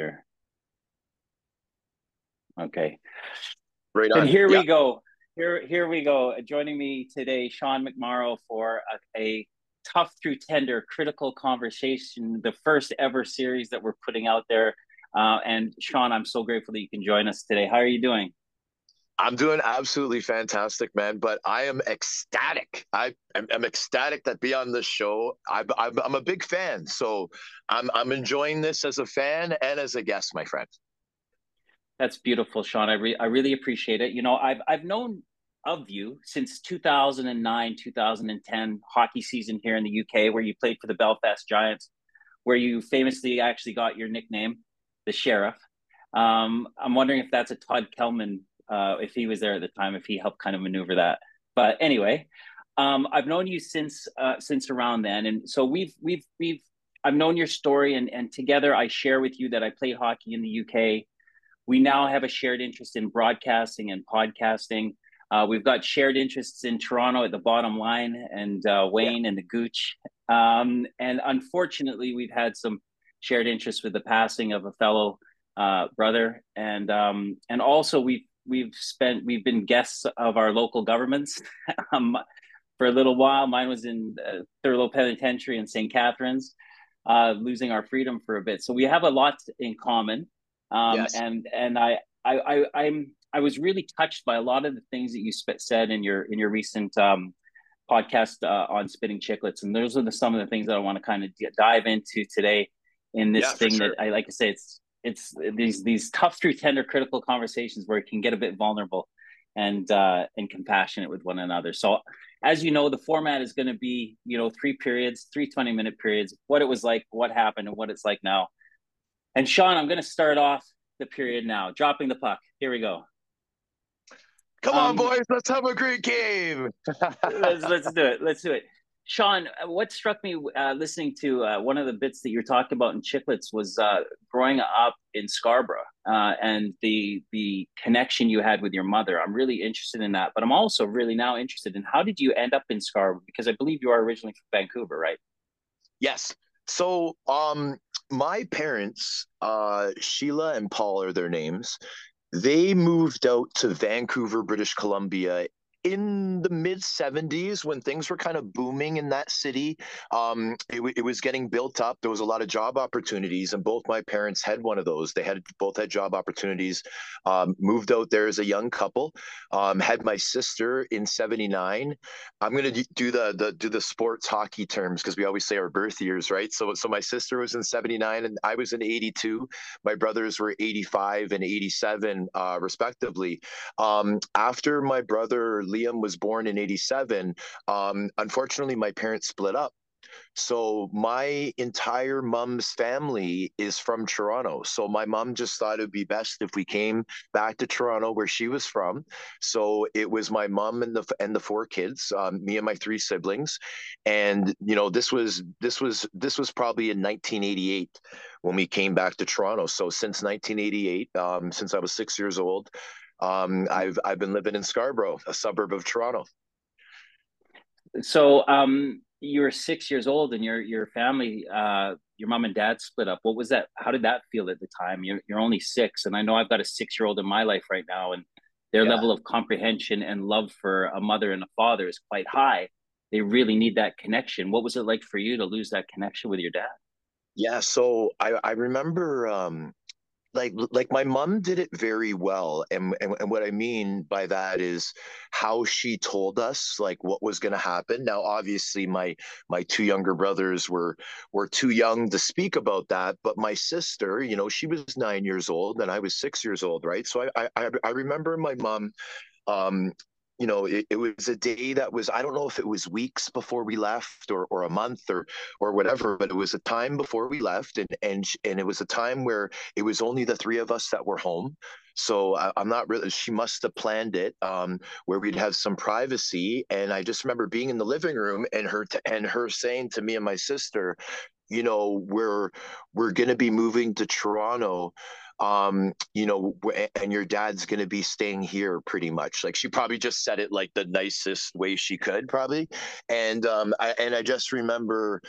later. Okay. Right on. And here yeah. we go. Here, here we go. Joining me today, Sean McMorrow for a, a tough through tender critical conversation, the first ever series that we're putting out there. Uh, and Sean, I'm so grateful that you can join us today. How are you doing? I'm doing absolutely fantastic, man. But I am ecstatic. I am I'm ecstatic that be on this show. I, I'm, I'm a big fan, so I'm I'm enjoying this as a fan and as a guest, my friend. That's beautiful, Sean. I re- I really appreciate it. You know, I've I've known of you since 2009, 2010 hockey season here in the UK, where you played for the Belfast Giants, where you famously actually got your nickname, the Sheriff. Um, I'm wondering if that's a Todd Kelman uh, if he was there at the time, if he helped kind of maneuver that. But anyway, um, I've known you since uh, since around then, and so we've we've we've I've known your story, and and together I share with you that I played hockey in the UK. We now have a shared interest in broadcasting and podcasting. Uh, we've got shared interests in Toronto at the bottom line, and uh, Wayne yeah. and the Gooch. Um, and unfortunately, we've had some shared interests with the passing of a fellow uh, brother, and um, and also we've we've spent we've been guests of our local governments um, for a little while. Mine was in uh, Thurlow Penitentiary in St. Catharines, uh, losing our freedom for a bit. So we have a lot in common. Um, yes. And and I, I I I'm I was really touched by a lot of the things that you sp- said in your in your recent um, podcast uh, on spitting Chiclets, and those are the, some of the things that I want to kind of d- dive into today in this yeah, thing sure. that I like to say it's it's these these tough through tender critical conversations where it can get a bit vulnerable and uh and compassionate with one another. So as you know the format is going to be you know three periods three 20 minute periods what it was like what happened and what it's like now. And sean i'm going to start off the period now dropping the puck. Here we go. Come um, on boys let's have a great game. Let's, let's do it let's do it Sean, uh, what struck me uh, listening to uh, one of the bits that you're talking about in Chiclets was uh, growing up in Scarborough uh, and the the connection you had with your mother. I'm really interested in that, but I'm also really now interested in how did you end up in Scarborough? Because I believe you are originally from Vancouver, right? Yes. So, um, my parents, uh, Sheila and Paul are their names. They moved out to Vancouver, British Columbia in the mid 70s when things were kind of booming in that city um, it, it, was getting built up. There was a lot of job opportunities and both my parents had one of those. They had both had job opportunities um, moved out there as a young couple um, had my sister in 79 i'm going to do the, the do the sports hockey terms because we always say our birth years right? So so my sister was in 79 and i was in 82 my brothers were 85 and 87 uh, respectively. Um, after my brother Liam was born in 87, um, unfortunately, my parents split up. So my entire mom's family is from Toronto. So my mom just thought it would be best if we came back to Toronto, where she was from. So it was my mom and the and the four kids, um, me and my three siblings, and you know this was this was this was probably in 1988 when we came back to Toronto. So since 1988, um, since I was six years old, um, I've I've been living in Scarborough, a suburb of Toronto. So um, you were six years old, and your your family, uh, your mom and dad split up. What was that? How did that feel at the time? You're you're only six, and I know I've got a six year old in my life right now, and their yeah. level of comprehension and love for a mother and a father is quite high. They really need that connection. What was it like for you to lose that connection with your dad? Yeah, so I I remember um, like like my mom did it very well and, and and what i mean by that is how she told us like what was going to happen. Now obviously my my two younger brothers were were too young to speak about that but my sister you know she was nine years old and i was six years old right? So i i, I remember my mom um, you know, it, it, was a day that was, I don't know if it was weeks before we left or, or a month or, or whatever, but it was a time before we left. And, and, and it was a time where it was only the three of us that were home. So I, am not really, she must have planned it um, where we'd have some privacy. And I just remember being in the living room and her, t- and her saying to me and my sister, you know we're we're going to be moving to toronto um, you know, and your dad's going to be staying here pretty much. Like she probably just said it like the nicest way she could, probably. And um, I, and I just remember,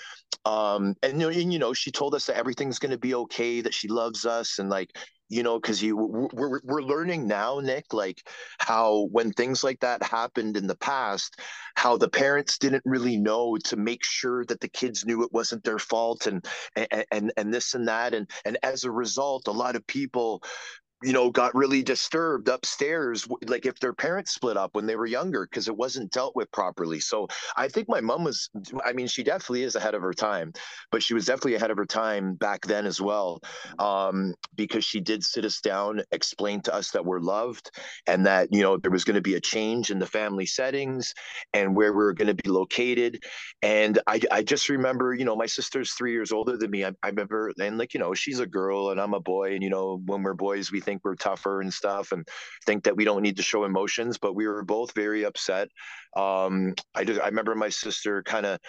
um, and, and you know, she told us that everything's going to be okay, that she loves us, and like you know because you we're, we're learning now nick like how when things like that happened in the past how the parents didn't really know to make sure that the kids knew it wasn't their fault and and and, and this and that. And and as a result a lot of people you know, got really disturbed upstairs, like if their parents split up when they were younger, because it wasn't dealt with properly. So I think my mom was, I mean, she definitely is ahead of her time, but she was definitely ahead of her time back then as well, um, because she did sit us down, explain to us that we're loved and that, you know, there was going to be a change in the family settings and where we are going to be located. And I, I just remember, you know, my sister's three years older than me. I, I remember, and like, you know, she's a girl and I'm a boy. And, you know, when we're boys, we think think we're tougher and stuff and think that we don't need to show emotions but we were both very upset. Um, i just i remember my sister kind of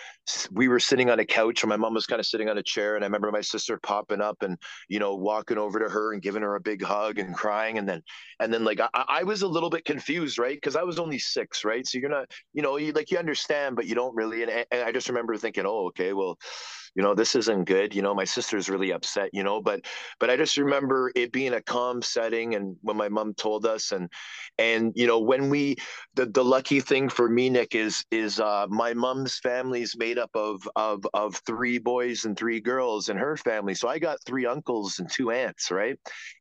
we were sitting on a couch and my mom was kind of sitting on a chair and i remember my sister popping up and you know walking over to her and giving her a big hug and crying and then and then like i, I was a little bit confused right? Because i was only six right? So you're not you know you like you understand but you don't really and, and i just remember thinking oh okay well you know this isn't good you know my sister's really upset you know but but i just remember it being a calm setting and when my mom told us and and you know when we the, the lucky thing for me nick is is uh my mom's family is made up of of of three boys and three girls in her family so i got three uncles and two aunts right?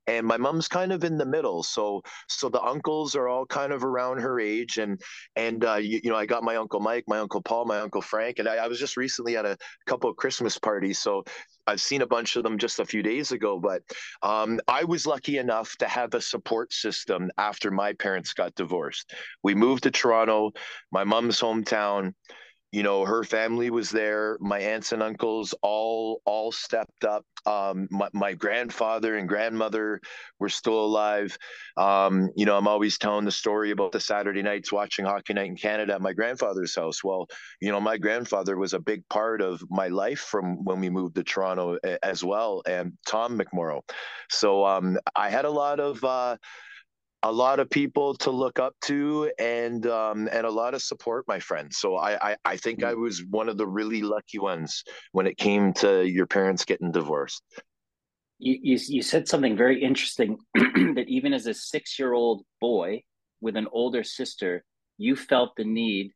And my mom's kind of in the middle so so the uncles are all kind of around her age and and uh, you, you, know i got my uncle mike my uncle paul my uncle frank and i, I was just recently at a couple of christmas parties so I've seen a bunch of them just a few days ago, but um, I was lucky enough to have a support system after my parents got divorced. We moved to Toronto, my mom's hometown you know her family was there my aunts and uncles all all stepped up um, my, my, grandfather and grandmother were still alive. Um, you know i'm always telling the story about the saturday nights watching hockey night in canada at my grandfather's house. Well you know my grandfather was a big part of my life from when we moved to toronto as well and tom mcmorrow. So um, i had a lot of uh, a lot of people to look up to and um, and a lot of support, my friend. So I, I, I think mm-hmm. I was one of the really lucky ones when it came to your parents getting divorced. You, you, you said something very interesting that even as a six year old boy with an older sister, you felt the need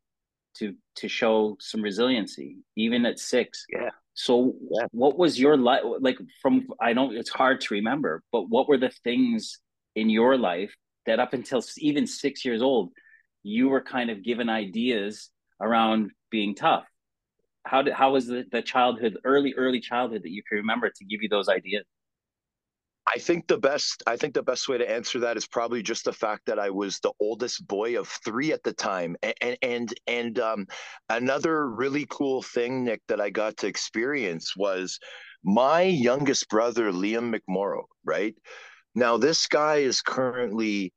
to to show some resiliency even at six. Yeah. So yeah. what was your life like from I know it's hard to remember, but what were the things in your life that up until even six years old, you were kind of given ideas around being tough. How did how was the, the childhood, early early childhood that you can remember to give you those ideas? I think the best I think the best way to answer that is probably just the fact that I was the oldest boy of three at the time. And and and um, another really cool thing, Nick, that I got to experience was my youngest brother, Liam McMorrow, right? Now, this guy is currently,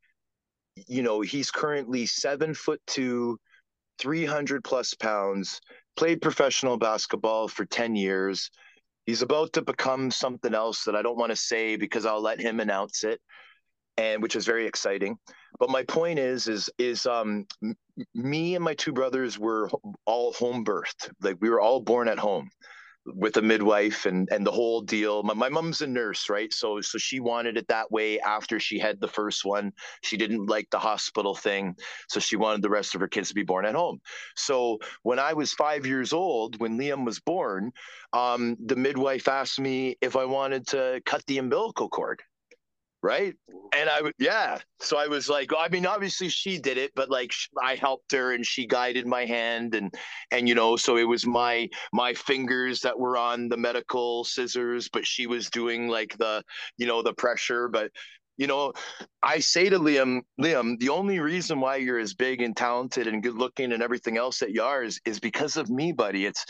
you know, he's currently seven foot two, 300 plus pounds, played professional basketball for 10 years. He's about to become something else that I don't want to say because I'll let him announce it. And which is very exciting. But my point is, is, is um, me and my two brothers were all home birthed. Like we were all born at home with a midwife and and the whole deal. My, my mom's a nurse, right? So so she wanted it that way after she had the first one. She didn't like the hospital thing, so she wanted the rest of her kids to be born at home. So when I was five years old, when Liam was born, um, the midwife asked me if I wanted to cut the umbilical cord right? And i yeah. So i was like i mean obviously she did it but like i helped her and she guided my hand and and you know so it was my my fingers that were on the medical scissors but she was doing like the you know the pressure. But you know, I say to Liam, Liam, the only reason why you're as big and talented and good looking and everything else that you are is, is because of me, buddy. It's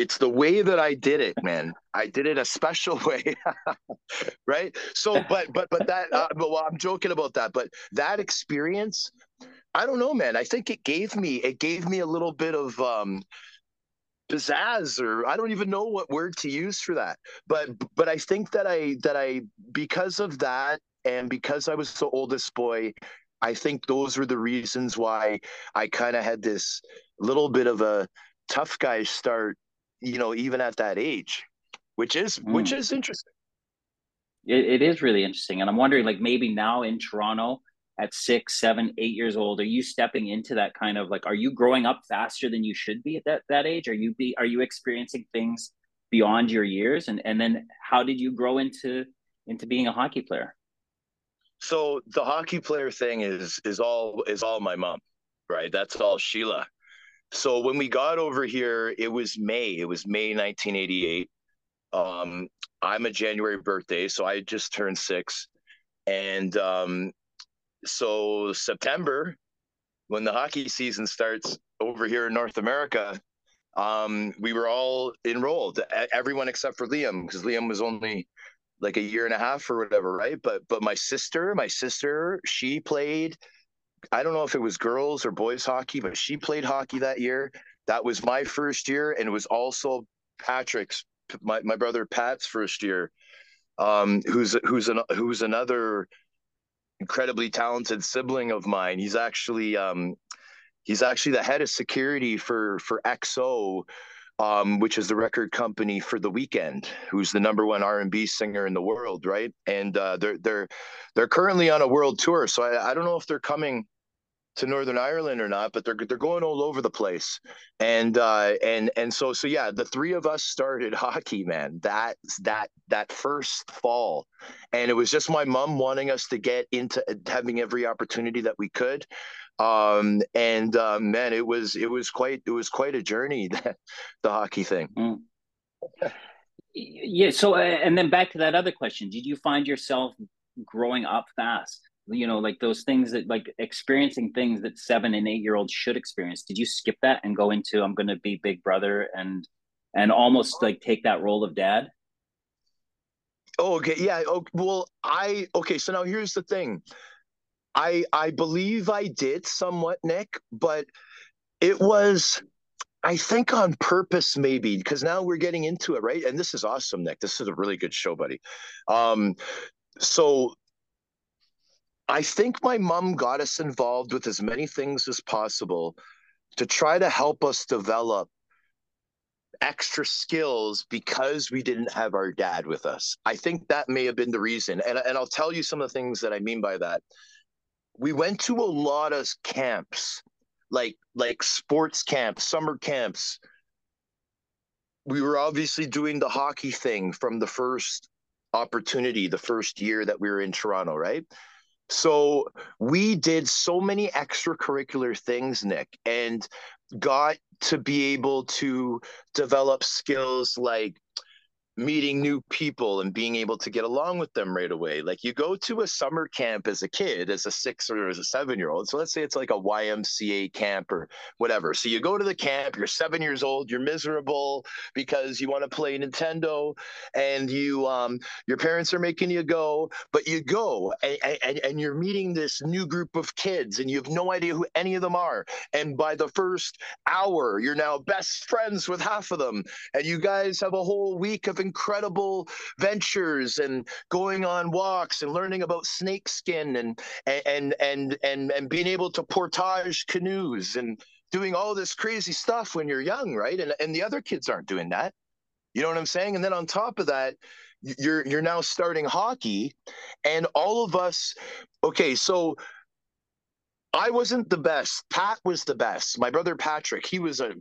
it's the way that I did it, man. I did it a special way, right? So, but but but that. Uh, but well, I'm joking about that. But that experience, I don't know, man. I think it gave me it gave me a little bit of um, pizzazz or I don't even know what word to use for that. But but I think that I that I because of that and because I was the oldest boy, I think those were the reasons why I kind of had this little bit of a tough guy start, you know, even at that age, which is mm. which is interesting. It, it is really interesting, and I'm wondering, like maybe now in Toronto, at six, seven, eight years old, are you stepping into that kind of like, are you growing up faster than you should be at that, that age? Are you be, are you experiencing things beyond your years? And, and then how did you grow into, into being a hockey player? So the hockey player thing is, is all, is all my mom, right? That's all Sheila. So when we got over here, it was May, it was May, 1988. Um, I'm a January birthday, so I just turned six. And um, so September, when the hockey season starts over here in North America, um, we were all enrolled, everyone except for Liam, because Liam was only like a year and a half or whatever, right? But but my sister, my sister, she played. I don't know if it was girls or boys hockey, but she played hockey that year. That was my first year, and it was also Patrick's, my, my brother Pat's first year. Um, who's who's an, who's another incredibly talented sibling of mine. He's actually um, he's actually the head of security for for XO, um, which is the record company for The Weeknd, who's the number one R and B singer in the world, right? And uh, they're they're they're currently on a world tour, so I, I don't know if they're coming to Northern Ireland or not, but they're they're going all over the place. And uh, and and so so yeah, the three of us started hockey, man. That that that first fall, and it was just my mom wanting us to get into having every opportunity that we could. Um, and uh, man, it was it was quite it was quite a journey that the hockey thing. Mm. Yeah. So, uh, and then back to that other question: Did you find yourself growing up fast? you know like those things that like experiencing things that seven and eight year olds should experience did you skip that and go into i'm going to be big brother and and almost like take that role of dad oh okay yeah oh, well i okay so now here's the thing i i believe i did somewhat nick but it was I think on purpose, maybe, because now we're getting into it, right? And this is awesome, Nick. This is a really good show, buddy. Um, so I think my mom got us involved with as many things as possible to try to help us develop extra skills because we didn't have our dad with us. I think that may have been the reason. And, and I'll tell you some of the things that I mean by that. We went to a lot of camps, like like sports camps, summer camps. We were obviously doing the hockey thing from the first opportunity, the first year that we were in Toronto, right? So we did so many extracurricular things, Nick, and got to be able to develop skills like meeting new people and being able to get along with them right away. Like you go to a summer camp as a kid, as a six or as a seven year old. So let's say it's like a YMCA camp or whatever. So you go to the camp, you're seven years old, you're miserable because you want to play Nintendo and you um your parents are making you go, but you go and, and, and you're meeting this new group of kids and you have no idea who any of them are. And by the first hour, you're now best friends with half of them. And you guys have a whole week of incredible ventures and going on walks and learning about snakeskin and and and and and being able to portage canoes and doing all this crazy stuff when you're young, right? And and the other kids aren't doing that. You know what I'm saying? And then on top of that, you're you're now starting hockey and all of us okay, so I wasn't the best. Pat was the best. My brother Patrick, he was a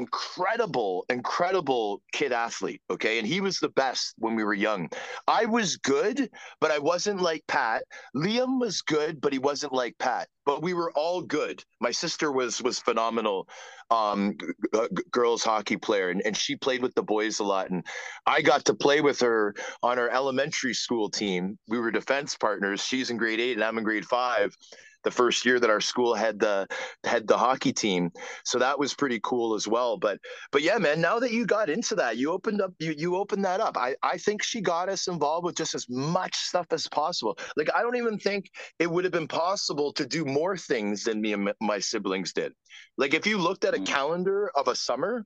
incredible, incredible kid athlete. Okay. And he was the best when we were young. I was good, but I wasn't like Pat. Liam was good, but he wasn't like Pat. But we were all good. My sister was was phenomenal, um, g- girls hockey player, and, and she played with the boys a lot. And I got to play with her on our elementary school team. We were defense partners. She's in grade eight, and I'm in grade five the first year that our school had the had the hockey team. So that was pretty cool as well. But but yeah, man, now that you got into that, you opened up you you opened that up. I I think she got us involved with just as much stuff as possible. Like I don't even think it would have been possible to do more things than me and my siblings did. Like if you looked at a mm. calendar of a summer,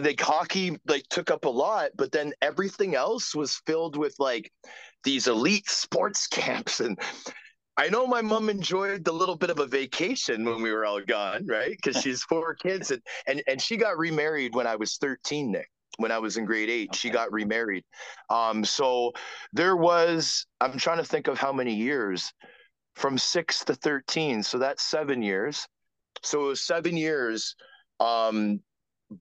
like hockey like took up a lot but then everything else was filled with like these elite sports camps and I know my mom enjoyed the little bit of a vacation when we were all gone, right? Because she's four kids, and, and and she got remarried when I was 13, Nick. When I was in grade eight, okay. she got remarried. Um, so there was, I'm trying to think of how many years from six to 13. So that's seven years. So it was seven years um,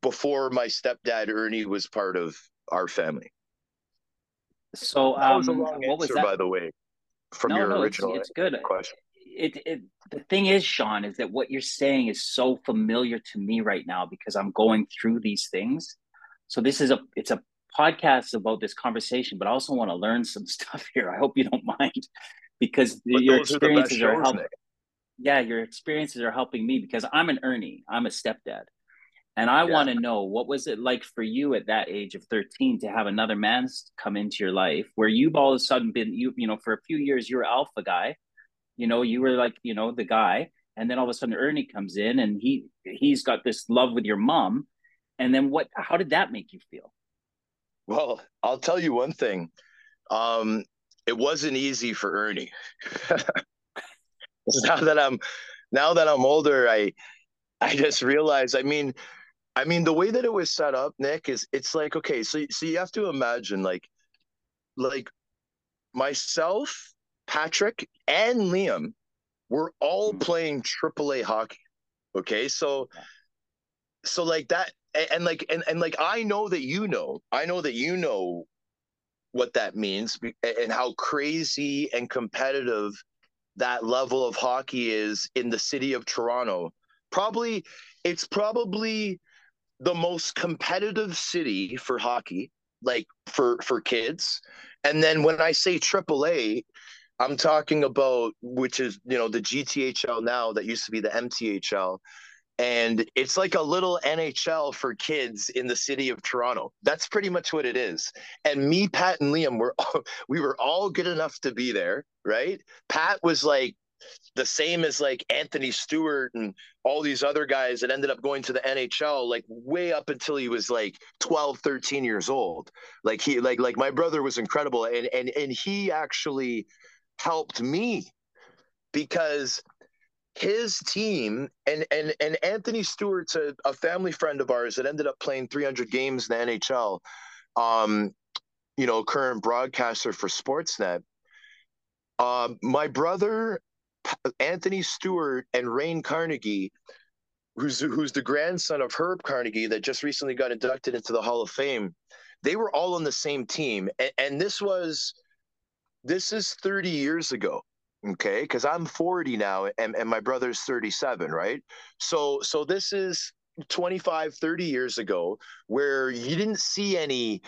before my stepdad Ernie was part of our family. So um, what answer, was that? By the way, from no, your no, original it's, it's good. question. It, it the thing is, Sean, is that what you're saying is so familiar to me right now because I'm going through these things. So this is a it's a podcast about this conversation, but I also want to learn some stuff here. I hope you don't mind because but your experiences are, are helping. Yeah, your experiences are helping me because I'm an Ernie. I'm a stepdad. And I yeah. want to know what was it like for you at that age of 13 to have another man come into your life where you've all of a sudden been you you know for a few years you were alpha guy, you know you were like you know the guy, and then all of a sudden Ernie comes in and he he's got this love with your mom, and then what? How did that make you feel? Well, I'll tell you one thing. Um, it wasn't easy for Ernie. now that I'm now that I'm older, I I just realized. I mean, I mean, the way that it was set up, Nick, is it's like okay, so so you have to imagine like like myself, Patrick, and Liam were all mm-hmm. playing AAA hockey. Okay, so so like that and, and like and, and like I know that you know, I know that you know what that means and how crazy and competitive that level of hockey is in the city of Toronto. Probably it's probably the most competitive city for hockey, like for for kids. And then when I say AAA, I'm talking about which is you know the GTHL now that used to be the MTHL, and it's like a little NHL for kids in the city of Toronto. That's pretty much what it is. And me, Pat, and Liam were we were all good enough to be there, right? Pat was like the same as like Anthony Stewart and all these other guys that ended up going to the NHL like way up until he was like 12 13 years old. Like he like like my brother was incredible and and and he actually helped me because his team and and and Anthony Stewart's a, a family friend of ours that ended up playing 300 games in the NHL um you know current broadcaster for Sportsnet. Um, my brother Anthony Stewart and Rane Carnegie, who's who's the grandson of Herb Carnegie that just recently got inducted into the Hall of Fame, they were all on the same team, and, and this was this is 30 years ago okay? Because i'm 40 now and, and my brother's 37 right? So so this is 25 30 years ago where you didn't see any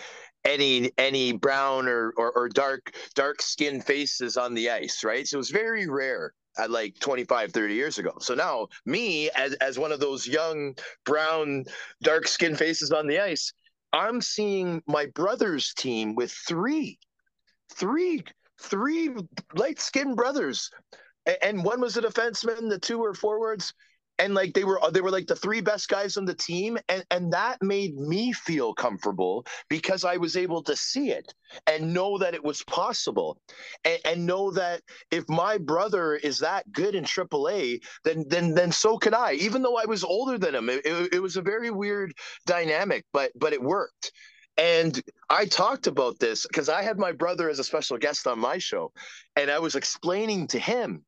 any any brown or, or, or dark dark skin faces on the ice right? So it was very rare at like 25 30 years ago. So now me as, as one of those young brown dark skinned faces on the ice i'm seeing my brother's team with three three three light skinned brothers and one was a defenseman the two were forwards and like they were uh, they were like the three best guys on the team and and that made me feel comfortable because i was able to see it and know that it was possible and, and know that if my brother is that good in aaa then then then so can i even though i was older than him. It, it, it was a very weird dynamic but but it worked. And I talked about this because I had my brother as a special guest on my show, and I was explaining to him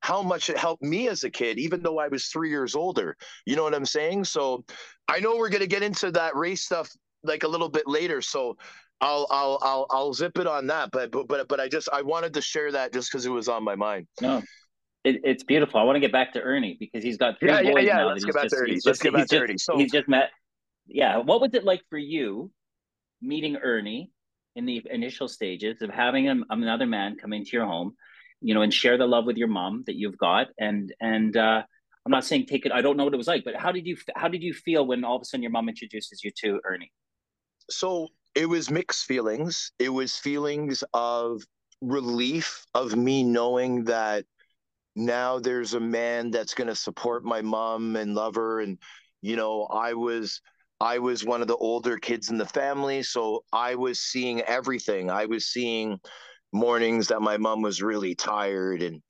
how much it helped me as a kid, even though I was three years older. You know what I'm saying? So I know we're gonna get into that race stuff like a little bit later. So I'll I'll I'll I'll zip it on that. But but but but I just I wanted to share that just because it was on my mind. No. It, it's beautiful. I want to get back to Ernie because he's got three yeah, boys yeah, yeah. now. Let's get back just, to Ernie. Let's just, get back to Ernie. So he's just met. Yeah, what was it like for you meeting Ernie in the initial stages of having another man come into your home? You know, and share the love with your mom that you've got. And and uh, I'm not saying take it. I don't know what it was like, but how did you how did you feel when all of a sudden your mom introduces you to Ernie? So it was mixed feelings. It was feelings of relief of me knowing that now there's a man that's going to support my mom and love her and you know i was I was one of the older kids in the family, so I was seeing everything. I was seeing mornings that my mom was really tired and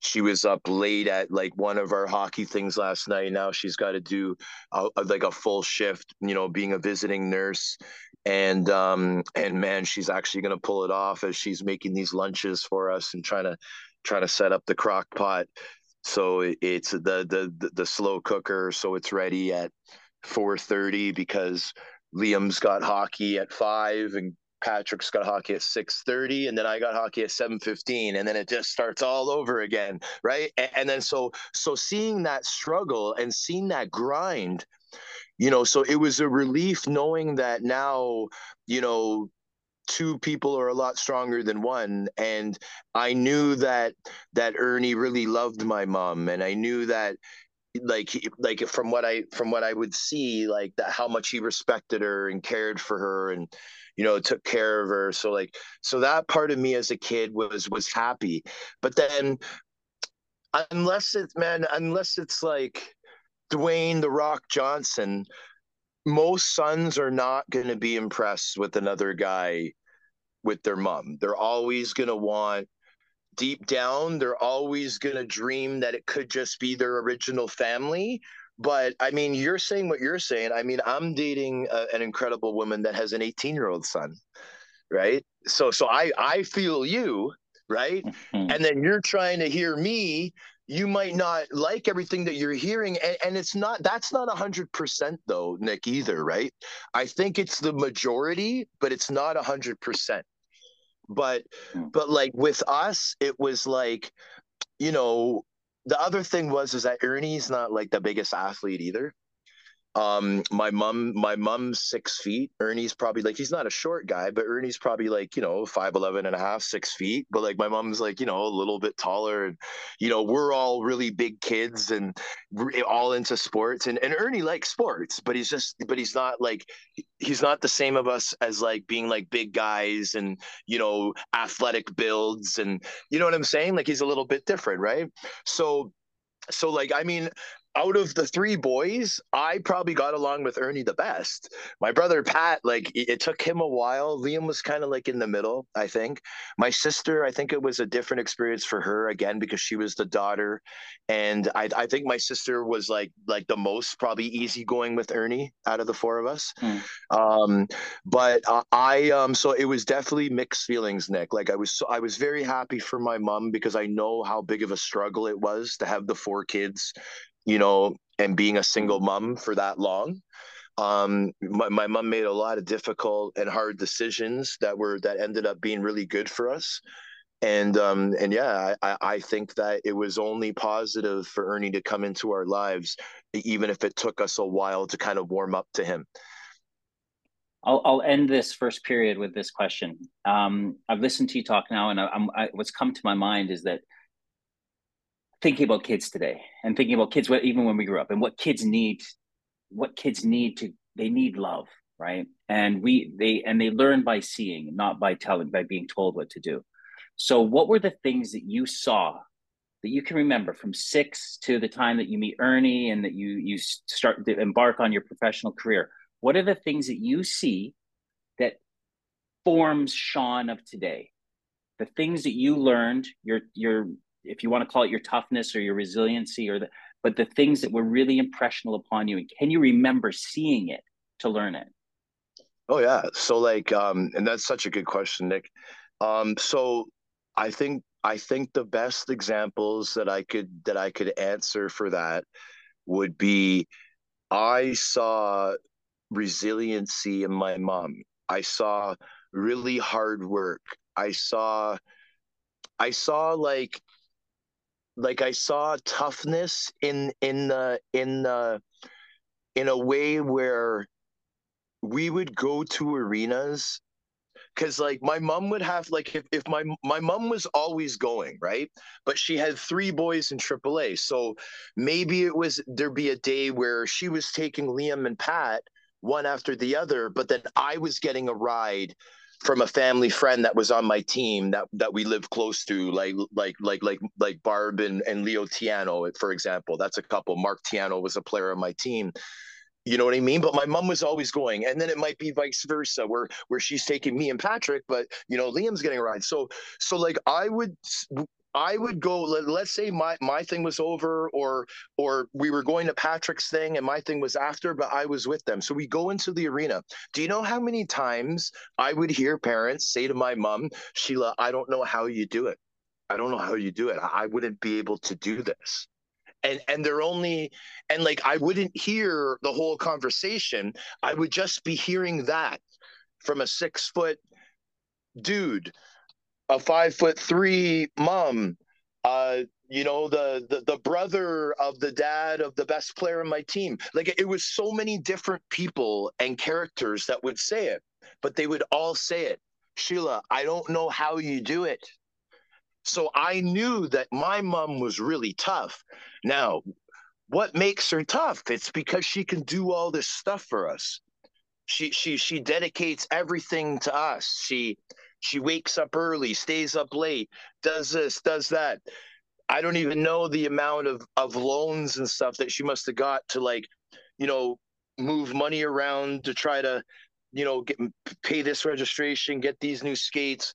she was up late at like one of our hockey things last night. Now she's got to do a, a, like a full shift, you know, being a visiting nurse. And um and man, she's actually going to pull it off as she's making these lunches for us and trying to trying to set up the crock pot. So it's the the the, the slow cooker, so it's ready at 4:30 because Liam's got hockey at five and Patrick's got hockey at 6:30 and then I got hockey at 7:15 and then it just starts all over again right? And, and, then so so seeing that struggle and seeing that grind you know so it was a relief knowing that now you know two people are a lot stronger than one and I knew that that Ernie really loved my mom and I knew that like like from what I from what I would see like that how much he respected her and cared for her and you know took care of her. So like so that part of me as a kid was was happy. But then unless it's man unless it's like Dwayne the Rock Johnson most sons are not going to be impressed with another guy with their mom. They're always going to want deep down they're always going to dream that it could just be their original family but I mean, you're saying what you're saying. I mean, I'm dating a, an incredible woman that has an 18 year old son, right? So, so I I feel you, right? Mm-hmm. And then you're trying to hear me. You might not like everything that you're hearing, and, and it's not. That's not a hundred percent though, Nick. Either, right? I think it's the majority, but it's not a hundred percent. But, mm. but like with us, it was like, you know, the other thing was is that Ernie's not like the biggest athlete either. Um, my mom, my mom's six feet. Ernie's probably like he's not a short guy, but Ernie's probably like you know five eleven and a half, six feet. But like my mom's like you know a little bit taller, and you know we're all really big kids and all into sports. And and Ernie likes sports, but he's just but he's not like he's not the same of us as like being like big guys and you know athletic builds and you know what I'm saying. Like he's a little bit different, right? So so like i mean out of the three boys, I probably got along with Ernie the best. My brother Pat, like it, it took him a while. Liam was kind of like in the middle, I think. My sister, I think it was a different experience for her again because she was the daughter, and I, I think my sister was like like the most probably easygoing with Ernie out of the four of us. Mm. Um, but uh, I um so it was definitely mixed feelings, Nick. Like I was so, I was very happy for my mom because I know how big of a struggle it was to have the four kids you know, and being a single mom for that long. Um, my, my mom made a lot of difficult and hard decisions that were that ended up being really good for us. And um, and yeah, I, I think that it was only positive for Ernie to come into our lives, even if it took us a while to kind of warm up to him. I'll, I'll end this first period with this question. Um, I've listened to you talk now, and I, I'm, I, what's come to my mind is that thinking about kids today and thinking about kids even when we grew up and what kids need what kids need to they need love right? And we they and they learn by seeing not by telling by being told what to do. So what were the things that you saw that you can remember from six to the time that you meet ernie and that you you start to embark on your professional career? What are the things that you see that forms sean of today? The things that you learned your your if you want to call it your toughness or your resiliency or the but the things that were really impressional upon you and can you remember seeing it to learn it? Oh yeah. So like um and that's such a good question nick. Um so i think i think the best examples that i could that i could answer for that would be i saw resiliency in my mom. I saw really hard work. I saw i saw like like I saw toughness in in the in the in a way where we would go to arenas because like my mom would have like if, if my my mom was always going right? But she had three boys in aaa so maybe it was there'd be a day where she was taking liam and pat one after the other but then i was getting a ride from a family friend that was on my team that that we live close to, like like like like like Barb and, and Leo Tiano, for example. That's a couple. Mark Tiano was a player on my team. You know what I mean? But my mom was always going, and then it might be vice versa, where where she's taking me and Patrick, but you know Liam's getting a ride. So so like I would I would go. Let, us say my my thing was over, or or we were going to Patrick's thing, and my thing was after, but I was with them. So we go into the arena. Do you know how many times I would hear parents say to my mom, Sheila, I don't know how you do it. I don't know how you do it. I wouldn't be able to do this. And and they're only and like I wouldn't hear the whole conversation. I would just be hearing that from a six foot dude a five foot three mom, uh, you know, the, the the brother of the dad of the best player in my team. Like it was so many different people and characters that would say it, but they would all say it. Sheila, I don't know how you do it. So I knew that my mom was really tough. Now, what makes her tough? It's because she can do all this stuff for us. She she she dedicates everything to us. She she wakes up early, stays up late, does this, does that. I don't even know the amount of, of loans and stuff that she must have got to like, you know, move money around to try to, you know, get pay this registration, get these new skates,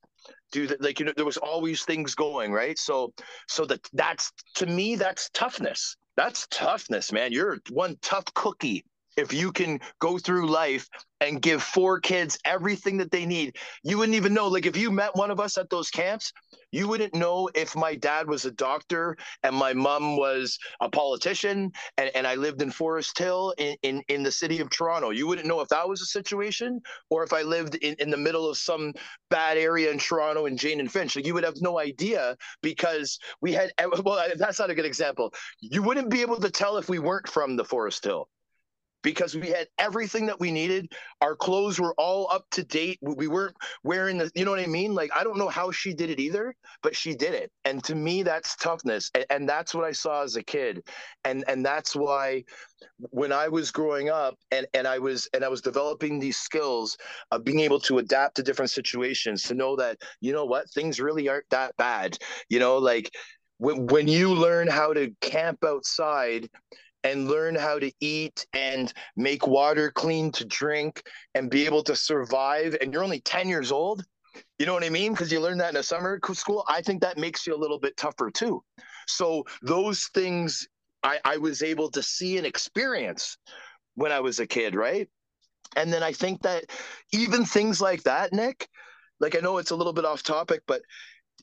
do that. Like, you know, there was always things going, right? So, so that that's to me, that's toughness. That's toughness, man. You're one tough cookie if you can go through life and give four kids everything that they need, you wouldn't even know. Like if you met one of us at those camps, you wouldn't know if my dad was a doctor and my mom was a politician and, and I lived in Forest Hill in, in, in the city of Toronto. You wouldn't know if that was a situation or if I lived in, in the middle of some bad area in Toronto and Jane and Finch. Like you would have no idea because we had, well, that's not a good example. You wouldn't be able to tell if we weren't from the Forest Hill because we had everything that we needed. Our clothes were all up to date. We weren't wearing the, you know what I mean? Like, I don't know how she did it either, but she did it. And to me, that's toughness. And, and that's what I saw as a kid. And, and that's why when I was growing up and, and I was, and I was developing these skills of being able to adapt to different situations, to know that, you know what, things really aren't that bad. You know, like, when, when you learn how to camp outside and learn how to eat and make water clean to drink and be able to survive and you're only 10 years old you know what i mean? Because you learn that in a summer school i think that makes you a little bit tougher too. So those things i, I was able to see and experience when i was a kid right? And then i think that even things like that nick like i know it's a little bit off topic but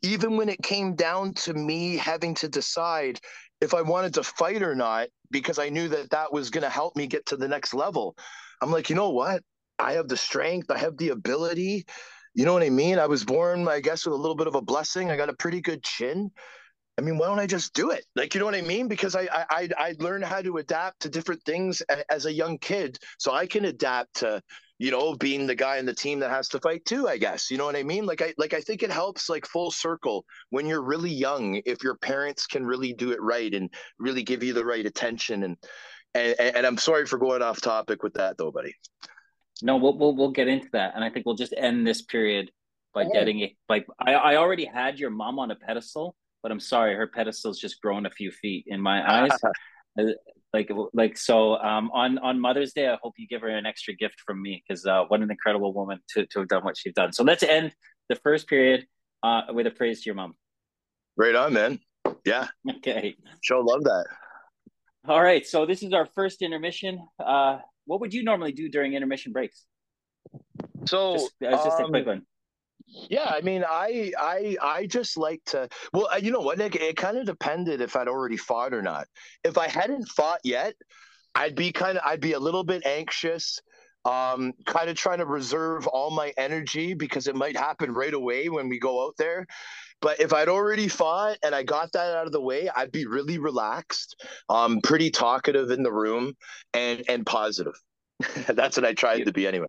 even when it came down to me having to decide if I wanted to fight or not, because I knew that that was going to help me get to the next level. I'm like, you know what? I have the strength, I have the ability. You know what I mean? I was born, I guess, with a little bit of a blessing. I got a pretty good chin. I mean, why don't I just do it? Like, you know what I mean? Because I I I learned how to adapt to different things as a young kid, so I can adapt to you know, being the guy in the team that has to fight too, I guess. You know what I mean? Like I like I think it helps like full circle when you're really young if your parents can really do it right and really give you the right attention and and, and I'm sorry for going off topic with that though, buddy. No, we'll we'll, we'll get into that and I think we'll just end this period by oh. getting it like I, I already had your mom on a pedestal, but I'm sorry, her pedestal's just grown a few feet in my eyes. Uh, like like so um, on on Mother's Day, I hope you give her an extra gift from me because uh, what an incredible woman to to have done what she's done. So let's end the first period uh, with a praise to your mom. Right on, man. Yeah. Okay. Sure, love that. All right. So this is our first intermission. Uh, what would you normally do during intermission breaks? So just, uh, just um, a quick one. Yeah, I mean, I I I just like to. Well, uh, you know what, Nick? It kind of depended if I'd already fought or not. If I hadn't fought yet, I'd be kind of I'd be a little bit anxious, um, kind of trying to reserve all my energy because it might happen right away when we go out there. But if I'd already fought and I got that out of the way, I'd be really relaxed, um, pretty talkative in the room, and and positive. That's what I tried to be anyway.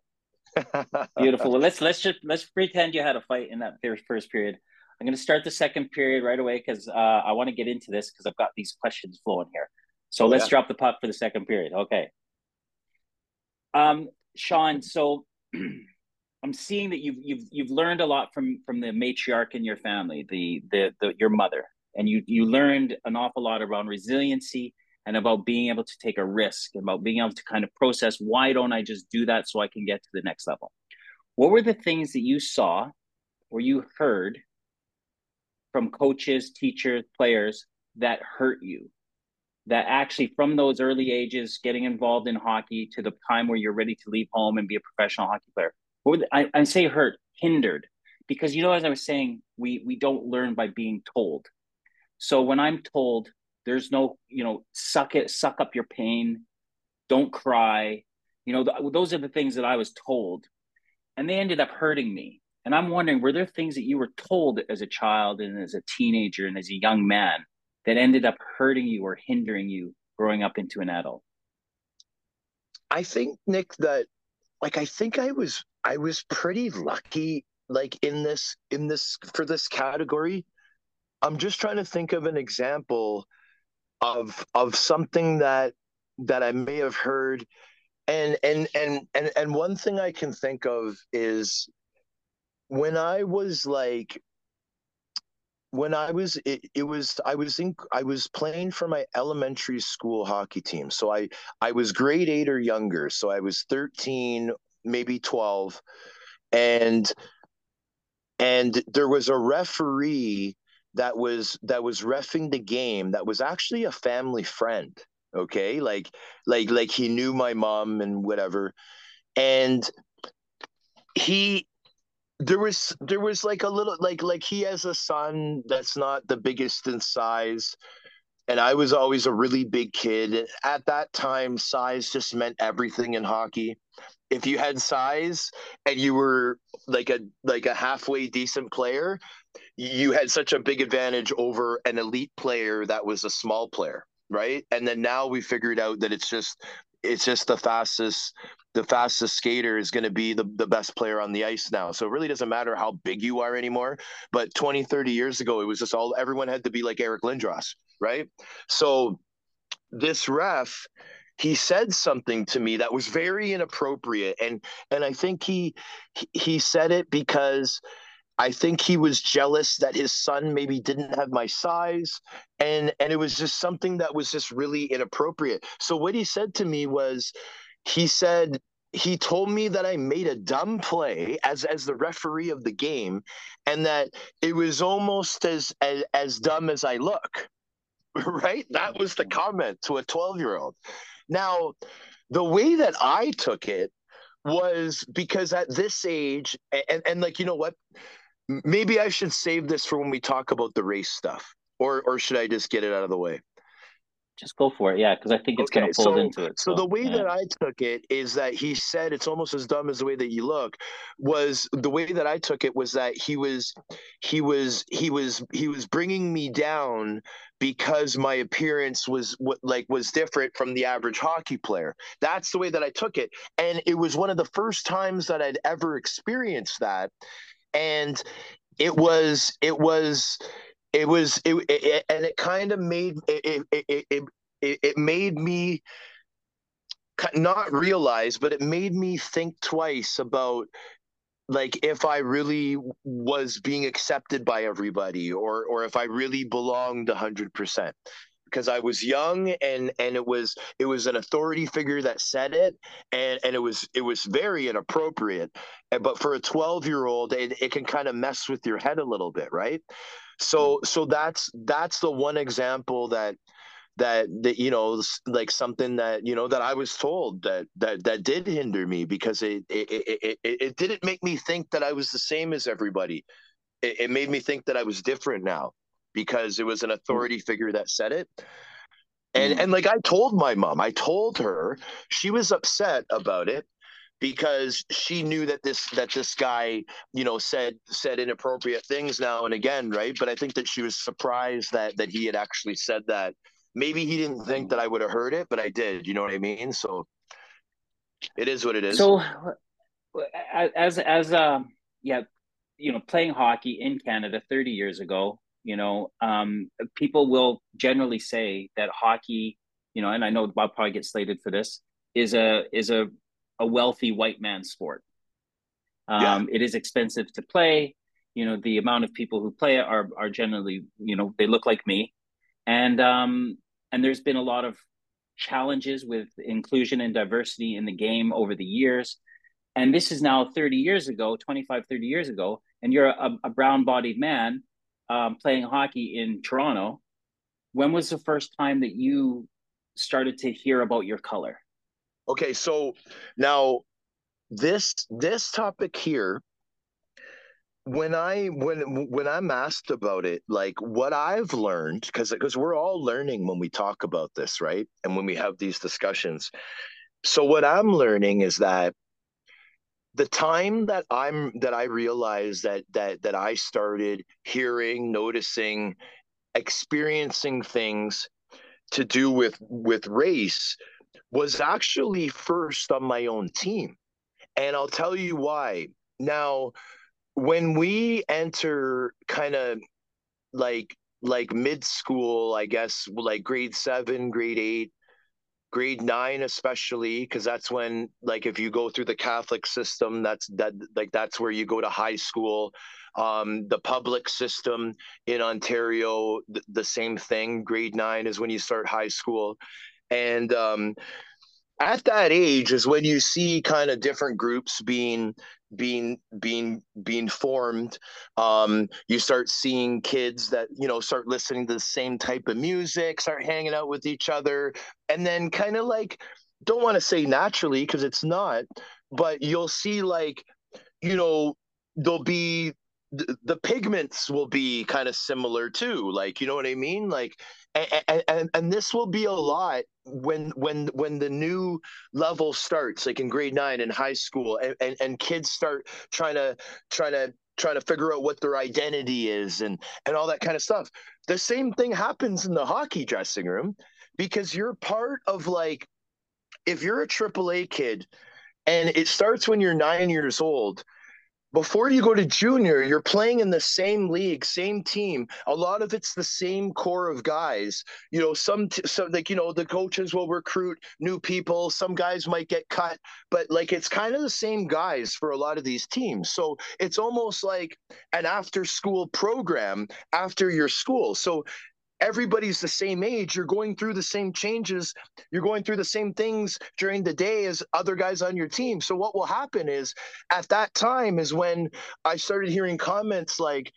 Beautiful. Well, let's let's just let's pretend you had a fight in that first period. I'm going to start the second period right away because uh, I want to get into this because I've got these questions flowing here. So let's yeah. drop the puck for the second period. Okay. Um, Sean, so I'm seeing that you've you've you've learned a lot from from the matriarch in your family, the the, the your mother, and you you learned an awful lot around resiliency and about being able to take a risk, about being able to kind of process why don't I just do that so I can get to the next level. What were the things that you saw or you heard from coaches, teachers, players that hurt you? That actually, from those early ages, getting involved in hockey to the time where you're ready to leave home and be a professional hockey player, what the, I, I say hurt, hindered, because you know, as I was saying, we we don't learn by being told. So when I'm told there's no, you know, suck it, suck up your pain, don't cry, you know, th- those are the things that I was told, and they ended up hurting me. And I'm wondering, were there things that you were told as a child and as a teenager and as a young man that ended up hurting you or hindering you growing up into an adult? I think, Nick, that like I think I was I was pretty lucky like in this in this for this category. I'm just trying to think of an example of of something that that I may have heard and and and and and one thing I can think of is when I was like when I was it, it was I was in I was playing for my elementary school hockey team. So I I was grade 8 or younger. So I was 13, maybe 12 and and there was a referee that was that was refing the game that was actually a family friend, okay? Like like like he knew my mom and whatever. And he there was there was like a little like like he has a son that's not the biggest in size and I was always a really big kid. At that time, size just meant everything in hockey. If you had size and you were like a like a halfway decent player, you had such a big advantage over an elite player that was a small player, right? And then now we figured out that it's just it's just the fastest the fastest skater is going to be the, the best player on the ice now. So it really doesn't matter how big you are anymore. But 20, 30 years ago, it was just all everyone had to be like Eric Lindros, right? So this ref, he said something to me that was very inappropriate. And and I think he he said it because I think he was jealous that his son maybe didn't have my size and and it was just something that was just really inappropriate. So what he said to me was he said he told me that I made a dumb play as as the referee of the game, and that it was almost as as, as dumb as I look. Right? That was the comment to a 12 year old. Now, the way that I took it was because at this age, and, and like, you know what? Maybe I should save this for when we talk about the race stuff, or or should I just get it out of the way? Just go for it. Yeah, because I think it's okay, going to fold so, into it. So, so the way yeah. that I took it is that he said it's almost as dumb as the way that you look. Was the way that I took it was that he was, he was, he was, he was bringing me down because my appearance was what like was different from the average hockey player. That's the way that I took it, and it was one of the first times that I'd ever experienced that, and it was, it was it was it, it and it kind of made it it, it it it made me not realize but it made me think twice about like if i really was being accepted by everybody or or if i really belonged 100% because I was young and and it was it was an authority figure that said it and and it was it was very inappropriate. But for a 12 year old it, it can kind of mess with your head a little bit right? So mm. so that's that's the one example that that that you know like something that you know that I was told that that that did hinder me because it it it, it, it didn't make me think that I was the same as everybody. It, it made me think that I was different now because it was an authority figure that said it. And mm. and like I told my mom, I told her she was upset about it because she knew that this that this guy you know said said inappropriate things now and again right? But i think that she was surprised that that he had actually said that. Maybe he didn't think that i would have heard it but i did you know what i mean? So it is what it is. So as as um yeah you know playing hockey in canada 30 years ago you know um people will generally say that hockey you know and i know bob probably gets slated for this is a is a a wealthy white man sport. Um, yeah. It is expensive to play. You know, the amount of people who play it are are generally, you know, they look like me, and um, and there's been a lot of challenges with inclusion and diversity in the game over the years. And this is now 30 years ago, 25, 30 years ago, and you're a, a brown bodied man um, playing hockey in Toronto. When was the first time that you started to hear about your color? Okay, so now this this topic here when i when when i'm asked about it like what i've learned because because we're all learning when we talk about this right and when we have these discussions so what i'm learning is that the time that i'm that i realized that that that i started hearing noticing experiencing things to do with with race was actually first on my own team. And i'll tell you why. Now when we enter kind of like like mid school, I guess like grade seven, grade eight, grade nine, especially because that's when like if you go through the Catholic system, that's that like that's where you go to high school. Um, the public system in Ontario, th- the same thing. Grade nine is when you start high school, and um, at that age is when you see kind of different groups being being being being formed um, you start seeing kids that you know start listening to the same type of music start hanging out with each other and then kind of like don't want to say naturally because it's not but you'll see like you know there'll be the, the pigments will be kind of similar too like you know what i mean? Like and, and and this will be a lot when when when the new level starts like in grade nine in high school and, and, and kids start trying to trying to trying to figure out what their identity is and and all that kind of stuff. The same thing happens in the hockey dressing room because you're part of like if you're a triple a kid and it starts when you're nine years old before you go to junior, you're playing in the same league, same team. A lot of it's the same core of guys. You know, some t- some like you know the coaches will recruit new people. Some guys might get cut, but like it's kind of the same guys for a lot of these teams. So it's almost like an after school program after your school. So everybody's the same age you're going through the same changes you're going through the same things during the day as other guys on your team. So what will happen is at that time is when i started hearing comments like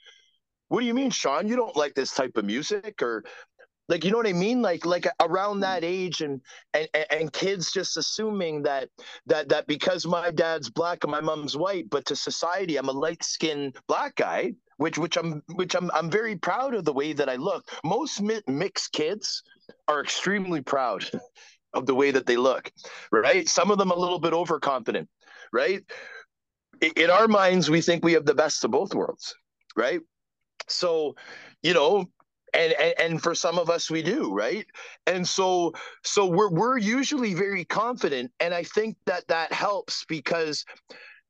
what do you mean sean? You don't like this type of music? or like you know what i mean? Like like around that mm-hmm. age and and and kids just assuming that that that because my dad's black and my mom's white but to society i'm a light skinned black guy which which I'm which I'm I'm very proud of the way that I look. Most mi- mixed kids are extremely proud of the way that they look, right? Some of them a little bit overconfident, right? In our minds, we think we have the best of both worlds, right? So, you know, and, and and for some of us we do right and so so we're we're usually very confident and i think that that helps because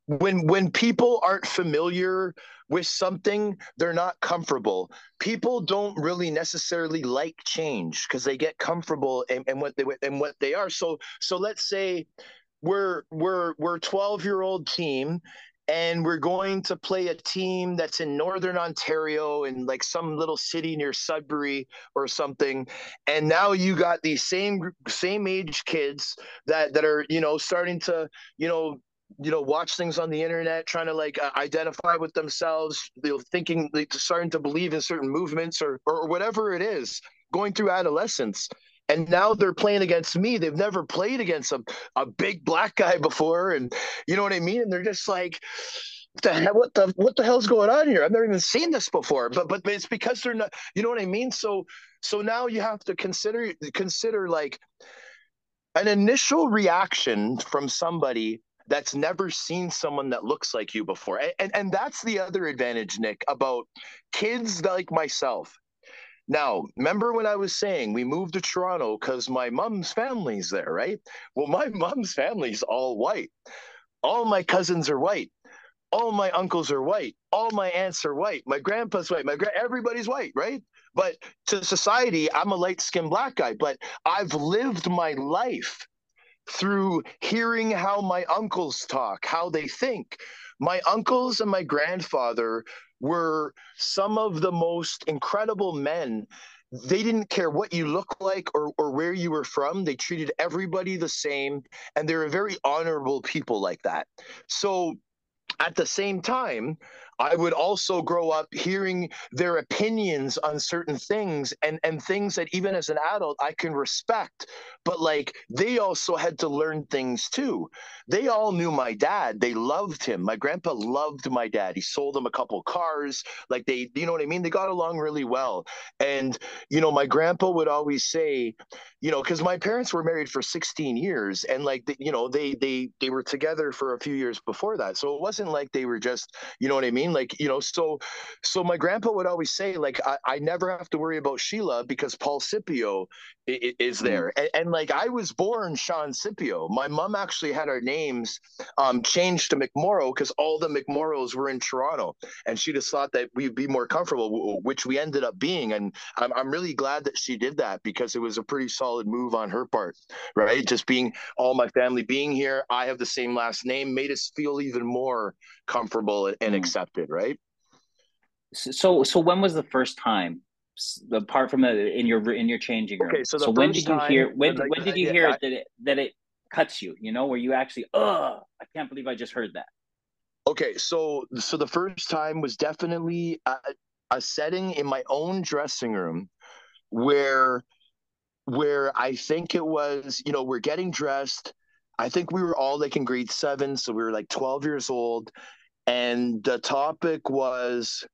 when when people aren't familiar with something they're not comfortable. People don't really necessarily like change because they get comfortable in, in what they in what they are. So so let's say we're we're we're 12 year old team and we're going to play a team that's in northern ontario in like some little city near sudbury or something. And now you got these same same age kids that that are you know starting to you know you know watch things on the internet trying to like uh, identify with themselves you know thinking like starting to believe in certain movements or or whatever it is going through adolescence and now they're playing against me they've never played against a, a big black guy before and you know what i mean and they're just like the hell, what the what the hell's going on here? I've never even seen this before. But but it's because they're not. You know what I mean? So so now you have to consider consider like an initial reaction from somebody that's never seen someone that looks like you before. And, and, and that's the other advantage, Nick, about kids like myself. Now, remember when I was saying we moved to Toronto because my mom's family's there, right? Well, my mom's family's all white. All my cousins are white. All my uncles are white. All my aunts are white. My grandpa's white. My gra- everybody's white, right? But to society, I'm a light skinned black guy. But I've lived my life through hearing how my uncles talk, how they think. My uncles and my grandfather were some of the most incredible men they didn't care what you look like or, or where you were from. They treated everybody the same, and they were very honorable people like that. So at the same time, I would also grow up hearing their opinions on certain things and and things that even as an adult I can respect. But like they also had to learn things too. They all knew my dad. They loved him. My grandpa loved my dad. He sold them a couple cars. Like they, you know what I mean? They got along really well. And you know, my grandpa would always say, you know, because my parents were married for 16 years, and like you know, they they they were together for a few years before that. So it wasn't like they were just, you know what I mean? Like, you know, so so my grandpa would always say, like, I, I never have to worry about Sheila because Paul Scipio is, is mm-hmm. there. And, and, like I was born Sean Scipio. My mom actually had our names um, changed to McMorrow because all the McMorrows were in Toronto. And she just thought that we'd be more comfortable, which we ended up being. And I'm, I'm really glad that she did that because it was a pretty solid move on her part, right? Just being all my family being here, I have the same last name, made us feel even more comfortable and, and mm. Accepted, right? So, so when was the first time apart from the in your in your changing room. Okay, so, so when did you hear when when, when did you hear I, that it that it cuts you? You know, where you actually, oh, I can't believe I just heard that. Okay, so so the first time was definitely a, a setting in my own dressing room where where I think it was, you know, we're getting dressed. I think we were all like in grade seven, so we were like 12 years old. And the topic was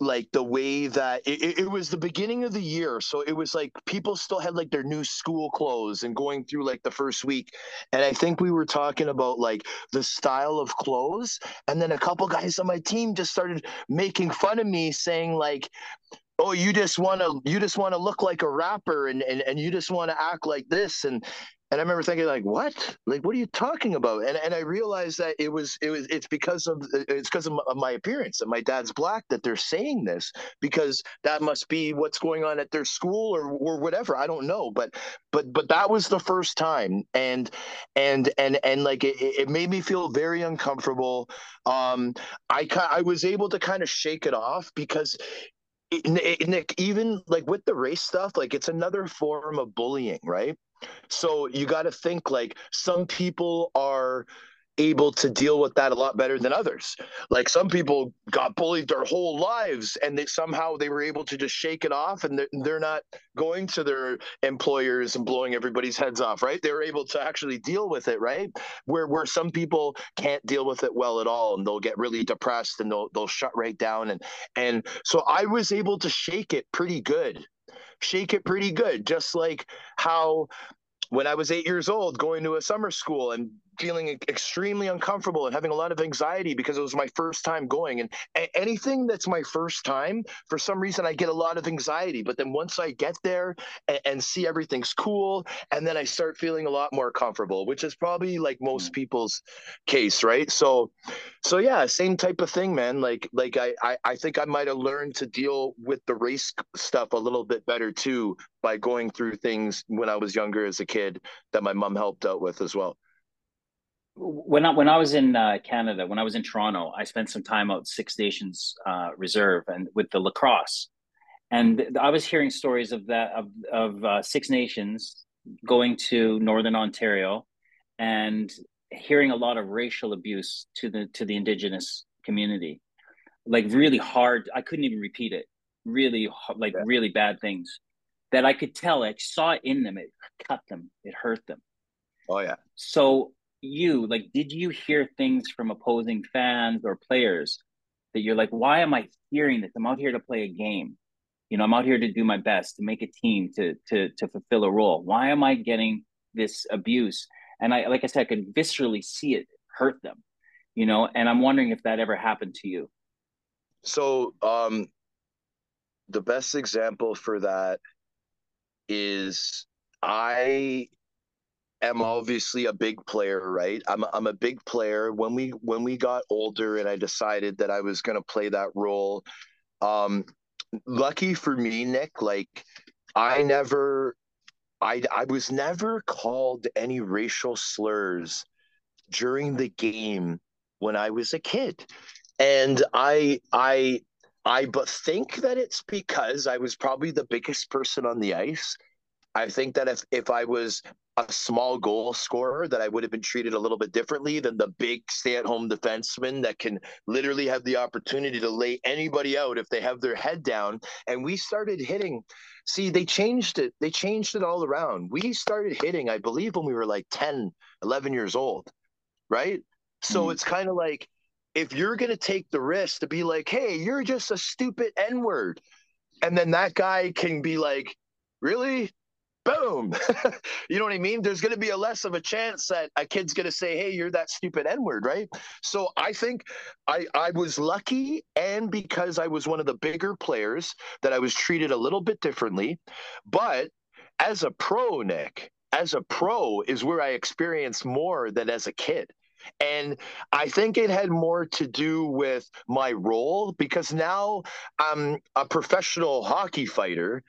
like the way that it, it, was the beginning of the year so it was like people still had like their new school clothes and going through like the first week. And i think we were talking about like the style of clothes. And then a couple guys on my team just started making fun of me saying like oh you just want to you just want to look like a rapper and, and and you just want to act like this. And and I remember thinking like, what? Like, what are you talking about? And and I realized that it was it was it's because of it's because of my appearance that my dad's black that they're saying this because that must be what's going on at their school or or whatever. I don't know, but but but that was the first time, and and and and like it, it made me feel very uncomfortable. Um, I I was able to kind of shake it off because Nick, even like with the race stuff, like it's another form of bullying, right? So you got to think like some people are able to deal with that a lot better than others. Like some people got bullied their whole lives and they somehow they were able to just shake it off and they're, they're not going to their employers and blowing everybody's heads off, right? They're able to actually deal with it, right? Where where some people can't deal with it well at all and they'll get really depressed and they'll they'll shut right down and and so I was able to shake it pretty good shake it pretty good. Just like how when I was eight years old, going to a summer school and feeling extremely uncomfortable and having a lot of anxiety because it was my first time going. And a- anything that's my first time, for some reason, I get a lot of anxiety. But then once I get there and, and see everything's cool, and then I start feeling a lot more comfortable, which is probably like most mm. people's case, right? So, so yeah, same type of thing, man. Like, like I, I, I think I might have learned to deal with the race stuff a little bit better too by going through things when I was younger as a kid that my mom helped out with as well when I when I was in uh, Canada, when I was in Toronto, I spent some time out Six Nations uh, Reserve and with the lacrosse, and I was hearing stories of that of of uh, Six Nations going to Northern Ontario, and hearing a lot of racial abuse to the to the Indigenous community, like really hard. I couldn't even repeat it. Really, like yeah. really bad things that I could tell. I saw it in them. It cut them. It hurt them. Oh yeah. So you like did you hear things from opposing fans or players that you're like why am i hearing this? I'm out here to play a game. You know i'm out here to do my best to make a team to to to fulfill a role. Why am i getting this abuse? And i like i said i could viscerally see it hurt them you know and i'm wondering if that ever happened to you. So um the best example for that is i am obviously a big player, right? I'm I'm a big player. When we when we got older and I decided that I was going to play that role, um, lucky for me, Nick, like I never, I I was never called any racial slurs during the game when I was a kid, and I I I but think that it's because I was probably the biggest person on the ice. I think that if if I was a small goal scorer that I would have been treated a little bit differently than the big stay-at-home defenseman that can literally have the opportunity to lay anybody out if they have their head down. And we started hitting. See, they changed it. They changed it all around. We started hitting, I believe, when we were like 10, 11 years old, right? So mm. it's kind of like if you're going to take the risk to be like, hey, you're just a stupid N word. And then that guy can be like, really? Boom. you know what I mean? There's going to be a less of a chance that a kid's going to say, "Hey, you're that stupid N-word," right? So I think I I was lucky, and because I was one of the bigger players, that I was treated a little bit differently. But as a pro, Nick, as a pro is where I experienced more than as a kid. And I think it had more to do with my role because now I'm a professional hockey fighter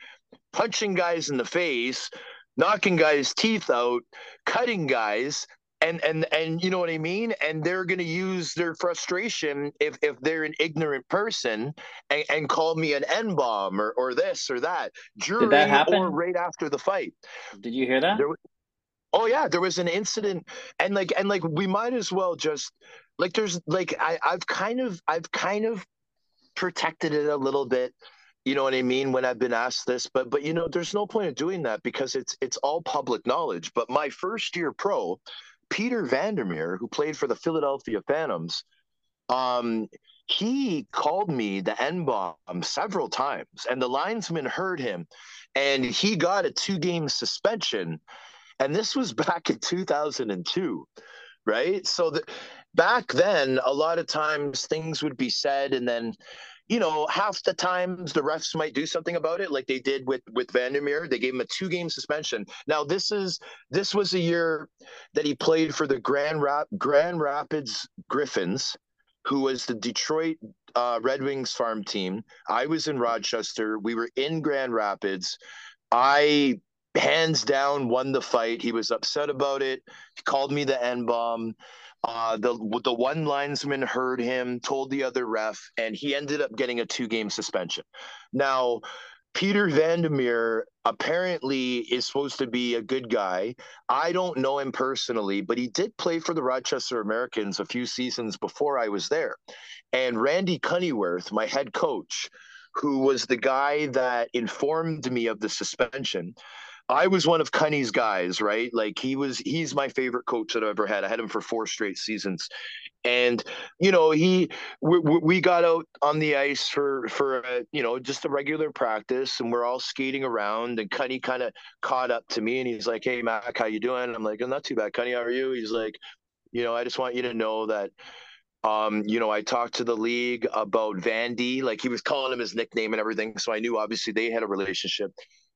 punching guys in the face, knocking guys' teeth out, cutting guys, and and and you know what I mean. And they're going to use their frustration if if they're an ignorant person and, and call me an n bomb or or this or that during that happen? or right after the fight. Did you hear that? There, oh yeah, there was an incident, and like and like we might as well just like there's like I I've kind of I've kind of protected it a little bit you know what I mean when I've been asked this, but but you know, there's no point in doing that because it's it's all public knowledge. But my first year pro, Peter Vandermeer, who played for the Philadelphia Phantoms, um, he called me the N bomb several times, and the linesman heard him, and he got a two game suspension, and this was back in 2002, right? So that back then, a lot of times things would be said, and then you know, half the times the refs might do something about it, like they did with with Vandermeer. They gave him a two game suspension. Now this is this was a year that he played for the Grand Rap Grand Rapids Griffins, who was the Detroit uh, Red Wings farm team. I was in Rochester. We were in Grand Rapids. I hands down won the fight. He was upset about it. He called me the N bomb. Uh, the the one linesman heard him, told the other ref, and he ended up getting a two game suspension. Now, Peter Vandermeer apparently is supposed to be a good guy. I don't know him personally, but he did play for the Rochester Americans a few seasons before I was there. And Randy Cunneyworth, my head coach, who was the guy that informed me of the suspension, I was one of Cunny's guys, right? Like he was, he's my favorite coach that I've ever had. I had him for four straight seasons, and you know he, we, we got out on the ice for for a, you know just a regular practice, and we're all skating around, and Cunny kind of caught up to me, and he's like, "Hey Mac, how you doing?" I'm like, "I'm not too bad, Cunny. How are you?" He's like, "You know, I just want you to know that." Um, you know, I talked to the league about Vandy, like he was calling him his nickname and everything. So I knew obviously they had a relationship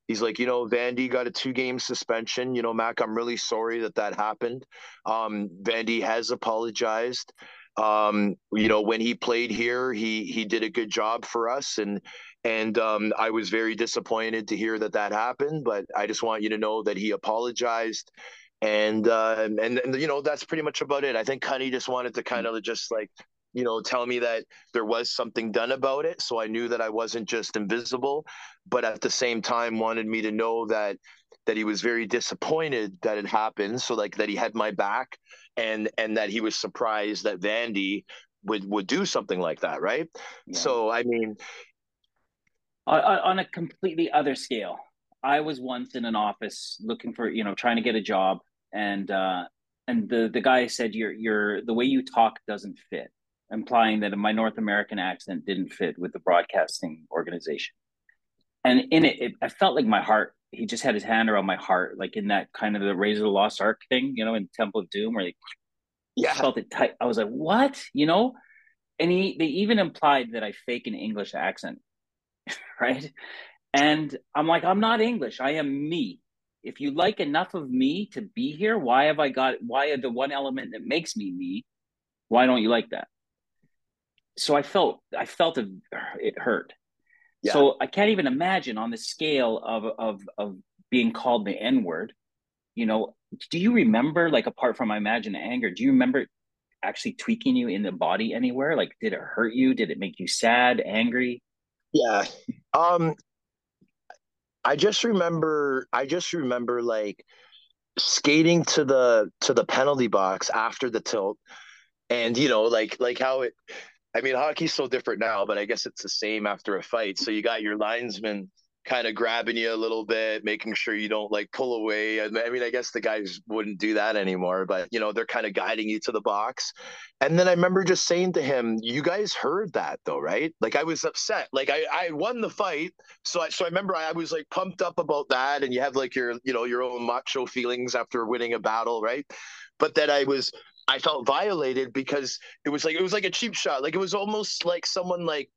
he's like, you know, Vandy got a two game suspension. You know, Mac, I'm really sorry that that happened. Um, Vandy has apologized. Um, you know, when he played here, he he did a good job for us, and and um, I was very disappointed to hear that that happened. But I just want you to know that he apologized. And, uh, and and you know that's pretty much about it. I think Cunny just wanted to kind of just like you know, tell me that there was something done about it. So I knew that I wasn't just invisible, but at the same time wanted me to know that that he was very disappointed that it happened. So like that he had my back and and that he was surprised that Vandy would would do something like that, right? Yeah. So I mean on a completely other scale, I was once in an office looking for, you know, trying to get a job and uh and the the guy said your your the way you talk doesn't fit implying that my North American accent didn't fit with the broadcasting organization. And in it, it, I felt like my heart, he just had his hand around my heart, like in that kind of the of the Lost Ark thing, you know, in Temple of Doom, where he yeah. felt it tight. I was like, what? You know? And he, they even implied that I fake an English accent, right? And I'm like, I'm not English. I am me. If you like enough of me to be here, why have I got, why are the one element that makes me me? Why don't you like that? So I felt I felt it, it hurt. Yeah. So I can't even imagine on the scale of of of being called the N word. You know, do you remember like apart from I imagine anger? Do you remember actually tweaking you in the body anywhere? Like, did it hurt you? Did it make you sad, angry? Yeah. Um I just remember I just remember like skating to the to the penalty box after the tilt and you know like like how it I mean hockey's so different now but I guess it's the same after a fight so you got your linesman kind of grabbing you a little bit, making sure you don't like pull away. I mean, I guess the guys wouldn't do that anymore, but you know, they're kind of guiding you to the box. And then I remember just saying to him, "You guys heard that though, right?" Like I was upset. Like I I won the fight, so I so I remember I was like pumped up about that, and you have like your you know your own macho feelings after winning a battle, right? But then I was I felt violated because it was like it was like a cheap shot. Like it was almost like someone like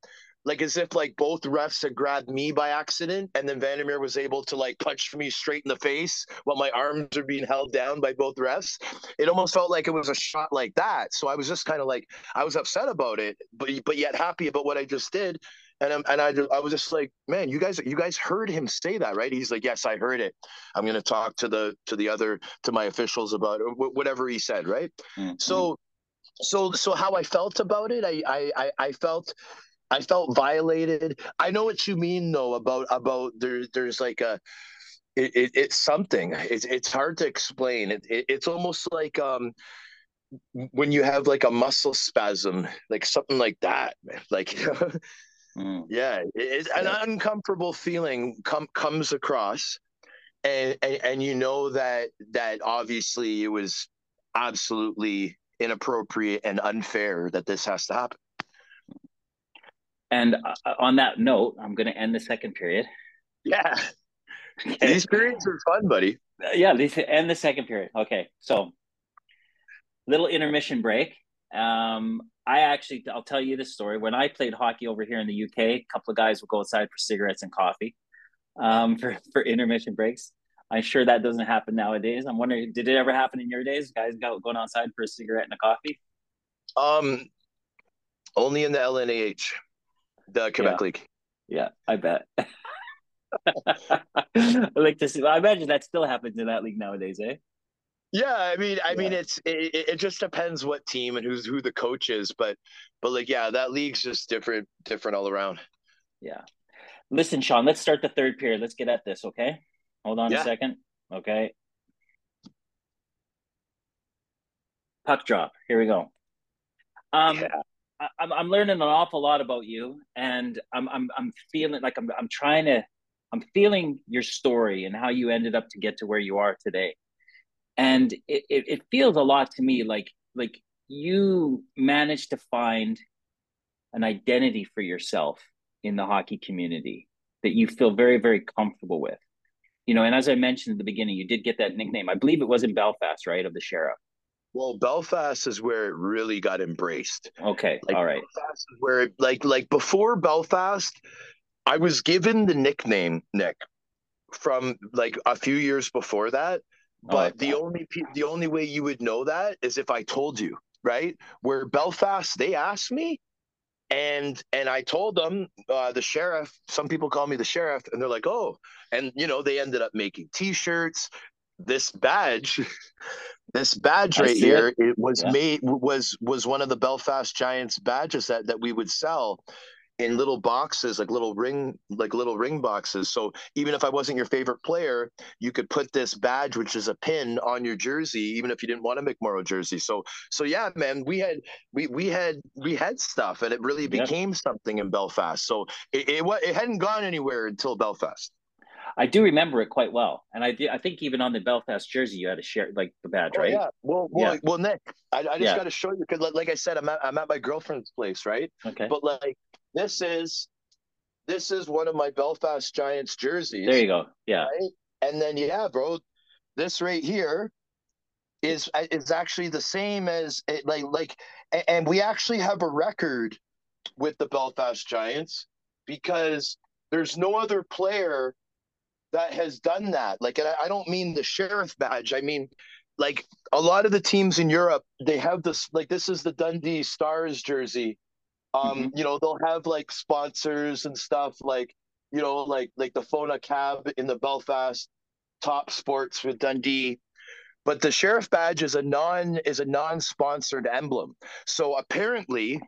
like as if like both refs had grabbed me by accident and then Vandermeer was able to like punch me straight in the face while my arms are being held down by both refs. It almost felt like it was a shot like that. So I was just kind of like I was upset about it, but but yet happy about what I just did. And I'm, and I, I was just like, man, you guys, you guys heard him say that, right? He's like, yes, I heard it. I'm going to talk to the, to the other, to my officials about it, whatever he said. Right. Mm-hmm. So, so, so how I felt about it, I, I, I felt, I felt violated. I know what you mean though about about there there's like a it, it it's something. It's it's hard to explain. It, it it's almost like um when you have like a muscle spasm, like something like that. Like mm. yeah, it, an yeah. uncomfortable feeling com- comes across. And, and and you know that that obviously it was absolutely inappropriate and unfair that this has to happen. And uh, on that note, I'm going to end the second period. Yeah. These periods are fun, buddy. Uh, yeah, these end the second period. Okay. So, little intermission break. Um, I actually, I'll tell you this story. When I played hockey over here in the UK, a couple of guys would go outside for cigarettes and coffee um, for, for intermission breaks. I'm sure that doesn't happen nowadays. I'm wondering, did it ever happen in your days? Guys go, going outside for a cigarette and a coffee? Um, only in the LNAH the Quebec yeah. League. Yeah, I bet. I like to see. I imagine that still happens in that league nowadays, eh? Yeah, I mean, I yeah. mean, it's it, it just depends what team and who's who the coach is, but but like yeah, that league's just different, different all around. Yeah. Listen, Sean, let's start the third period. Let's get at this, okay? Hold on yeah. a second. Okay. Puck drop. Here we go. Um, yeah. I'm I'm learning an awful lot about you, and I'm I'm I'm feeling like I'm I'm trying to I'm feeling your story and how you ended up to get to where you are today, and it it, it feels a lot to me like like you managed to find an identity for yourself in the hockey community that you feel very very comfortable with you know and as i mentioned at the beginning you did get that nickname i believe it was in belfast right of the sheriff well, Belfast is where it really got embraced. Okay, like, all right. Belfast is where it, like like before Belfast, I was given the nickname Nick from like a few years before that. Oh, but oh, the only the only way you would know that is if I told you, right? Where Belfast, they asked me, and and I told them uh, the sheriff. Some people call me the sheriff, and they're like, "Oh," and you know they ended up making T-shirts. This badge This badge right here, it, it was yeah. made was was one of the Belfast Giants badges that that we would sell in little boxes, like little ring, like little ring boxes. So even if I wasn't your favorite player, you could put this badge, which is a pin, on your jersey, even if you didn't want a McMorrow jersey. So so yeah, man, we had we we had we had stuff, and it really became something in Belfast. So it, it it hadn't gone anywhere until Belfast. I do remember it quite well, and I I think even on the Belfast jersey you had a share like the badge, oh, right? Yeah. Well, well, yeah. well, Nick, I, I just yeah. got to show you because, like I said, I'm at, I'm at my girlfriend's place, right? Okay. But like this is this is one of my Belfast Giants jerseys. There you go. Yeah. Right? And then yeah, bro, this right here is is actually the same as it, like like and we actually have a record with the Belfast Giants because there's no other player that has done that. Like, and I, I don't mean the sheriff badge. I mean, like a lot of the teams in Europe, they have this. Like, this is the Dundee Stars jersey. Um, mm-hmm. you know, they'll have like sponsors and stuff. Like, you know, like like the Fonacab in the Belfast Top Sports with Dundee. But the sheriff badge is a non is a non-sponsored emblem. So apparently,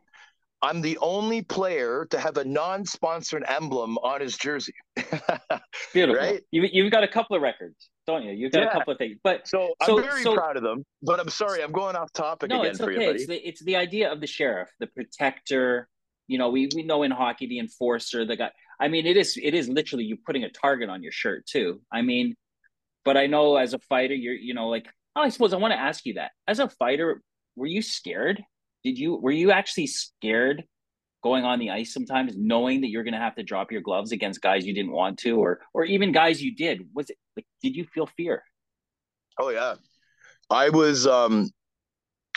I'm the only player to have a non-sponsored emblem on his jersey. Beautiful. Right? You, you've got a couple of records, don't you? You've got yeah. a couple of things. But so, so I'm very so, proud of them. But I'm sorry, I'm going off topic no, again it's for okay. you, It's the, it's the idea of the sheriff, the protector. You know, we, we know in hockey the enforcer, the guy. I mean, it is it is literally you putting a target on your shirt too. I mean, but I know as a fighter, you're you know like oh, I suppose I want to ask you that as a fighter, were you scared? Did you were you actually scared going on the ice sometimes, knowing that you're going to have to drop your gloves against guys you didn't want to, or or even guys you did? Was it like did you feel fear? Oh yeah, I was. um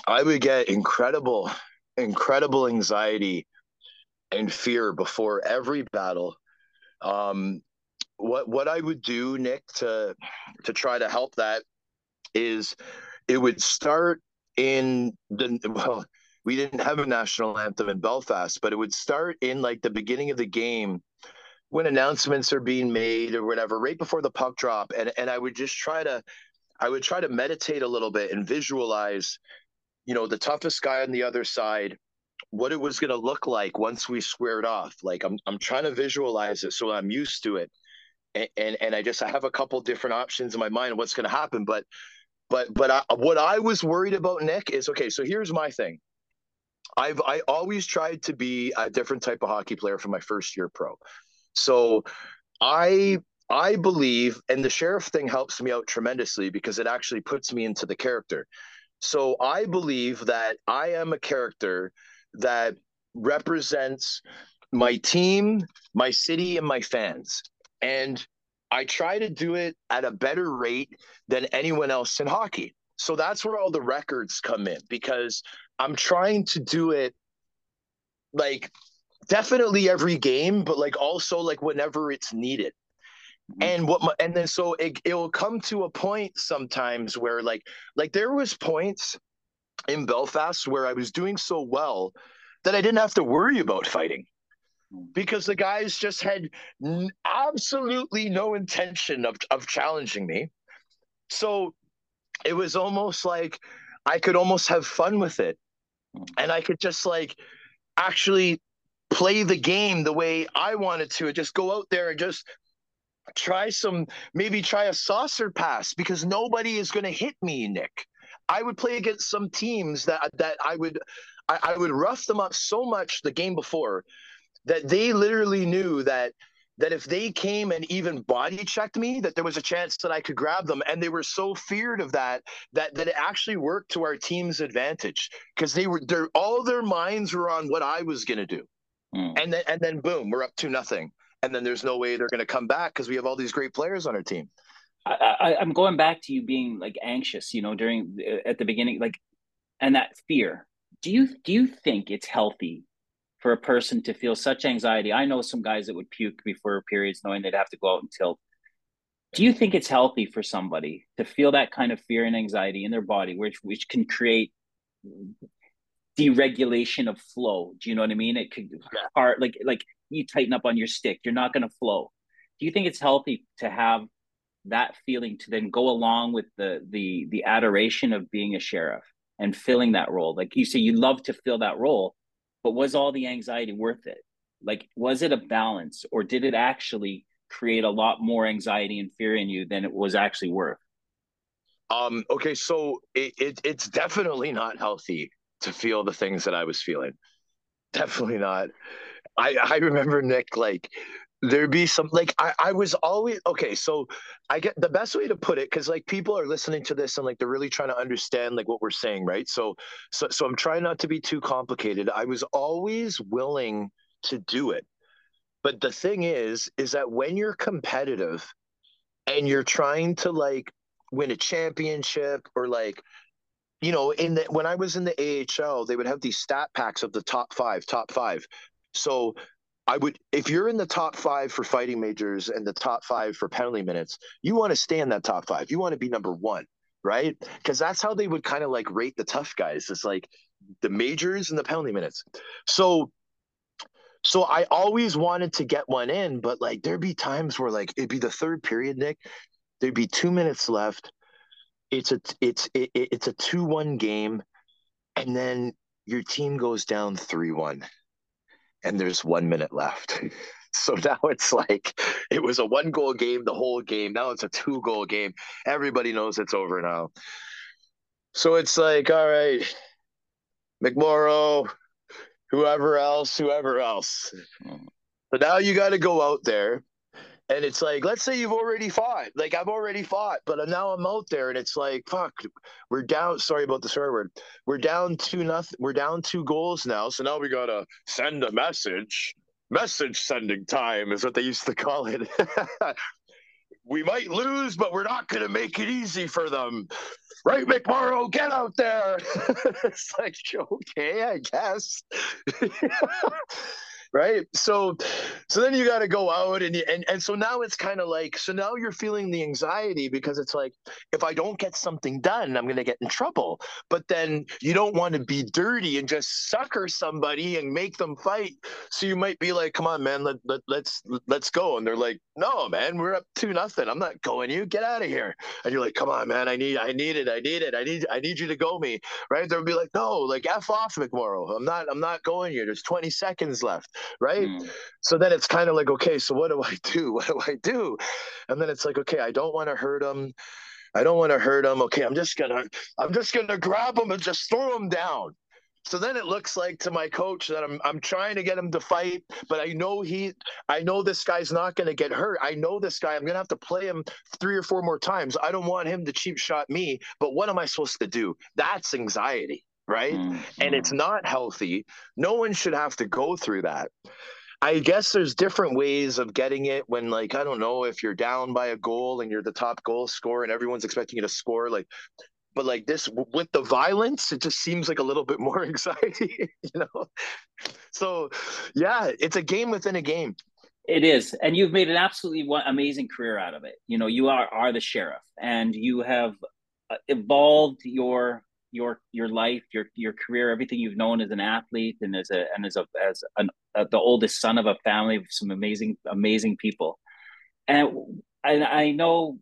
I would get incredible, incredible anxiety and fear before every battle. Um, what what I would do, Nick, to to try to help that is it would start in the well we didn't have a national anthem in Belfast, but it would start in like the beginning of the game when announcements are being made or whatever, right before the puck drop. And and I would just try to I would try to meditate a little bit and visualize, you know, the toughest guy on the other side, what it was gonna look like once we squared off. Like I'm I'm trying to visualize it so I'm used to it. And and, and I just I have a couple different options in my mind what's gonna happen. But but but I, what I was worried about, Nick, is okay. So here's my thing. I've I always tried to be a different type of hockey player for my first year pro. So I I believe, and the sheriff thing helps me out tremendously because it actually puts me into the character. So I believe that I am a character that represents my team, my city, and my fans. And I try to do it at a better rate than anyone else in hockey. So that's where all the records come in because I'm trying to do it like definitely every game, but like also like whenever it's needed. Mm-hmm. And what my, and then so it it'll come to a point sometimes where like like there was points in Belfast where I was doing so well that I didn't have to worry about fighting mm. because the guys just had n- absolutely no intention of of challenging me. So it was almost like I could almost have fun with it and I could just like actually play the game the way I wanted to, just go out there and just try some, maybe try a saucer pass because nobody is going to hit me, Nick. I would play against some teams that that I would I, I would rough them up so much the game before that they literally knew that that if they came and even body checked me, that there was a chance that I could grab them. And they were so feared of that that that it actually worked to our team's advantage because they were their all their minds were on what I was gonna do. Mm. And then and then boom, we're up to nothing. And then there's no way they're gonna come back because we have all these great players on our team. I, am going back to you being like anxious, you know, during uh, at the beginning, like, and that fear. Do you do you think it's healthy for a person to feel such anxiety. I know some guys that would puke before periods knowing they'd have to go out and tilt. Do you think it's healthy for somebody to feel that kind of fear and anxiety in their body, which which can create deregulation of flow? Do you know what I mean? It could hard like like you tighten up on your stick, you're not going to flow. Do you think it's healthy to have that feeling to then go along with the the the adoration of being a sheriff and filling that role? Like you say, you love to fill that role but was all the anxiety worth it? Like, was it a balance or did it actually create a lot more anxiety and fear in you than it was actually worth? Um, okay, so it, it it's definitely not healthy to feel the things that I was feeling. Definitely not. I I remember Nick like there'd be some like I, I was always okay so i get the best way to put it because like people are listening to this and like they're really trying to understand like what we're saying right? So so so i'm trying not to be too complicated. I was always willing to do it. But the thing is is that when you're competitive and you're trying to like win a championship or like you know in the when i was in the ahl they would have these stat packs of the top five top five. So I would, if you're in the top five for fighting majors and the top five for penalty minutes, you want to stay in that top five. You want to be number one, right? Because that's how they would kind of like rate the tough guys. It's like the majors and the penalty minutes. So, so I always wanted to get one in, but like there'd be times where like it'd be the third period, Nick. There'd be two minutes left. It's a it's it, it's a two one game, and then your team goes down three one and there's one minute left. So now it's like it was a one goal game the whole game. Now it's a two goal game. Everybody knows it's over now. So it's like, all right, McMorrow, whoever else, whoever else. But now you got to go out there. And it's like, let's say you've already fought. Like I've already fought, but now I'm out there, and it's like, fuck, we're down. Sorry about the swear word. We're down two nothing. We're down two goals now. So now we gotta send a message. Message sending time is what they used to call it. we might lose, but we're not to make it easy for them. Right, McMorrow, get out there. it's like, okay, I guess. right? So so then you got to go out and and and so now it's kind of like so now you're feeling the anxiety because it's like if i don't get something done i'm going to get in trouble. But then you don't want to be dirty and just sucker somebody and make them fight. So you might be like come on man let, let let's let's go. And they're like no man we're up to nothing. I'm not going you get out of here. And you're like come on man i need i need it i need it i need i need you to go me. Right? They'll be like no like f off mcmorrow. I'm not i'm not going here. There's 20 seconds left right? Mm. So then it's kind of like, okay, so what do I do? What do I do? And then it's like, okay, I don't want to hurt him. I don't want to hurt him. Okay, I'm just gonna, I'm just gonna grab him and just throw him down. So then it looks like to my coach that I'm I'm trying to get him to fight, but I know he I know this guy's not going to get hurt. I know this guy. I'm going to have to play him 3 or 4 more times. I don't want him to cheap shot me, but what am I supposed to do? That's anxiety right? Mm-hmm. And it's mm-hmm. not healthy. No one should have to go through that. I guess there's different ways of getting it when, like, I don't know, if you're down by a goal and you're the top goal scorer and everyone's expecting you to score, like, but like this with the violence, it just seems like a little bit more anxiety, you know? So, yeah, it's a game within a game. It is, and you've made an absolutely amazing career out of it. You know, you are are the sheriff, and you have uh, evolved your your your life, your your career, everything you've known as an athlete and as a and as a as an, uh, the oldest son of a family of some amazing amazing people, and and I know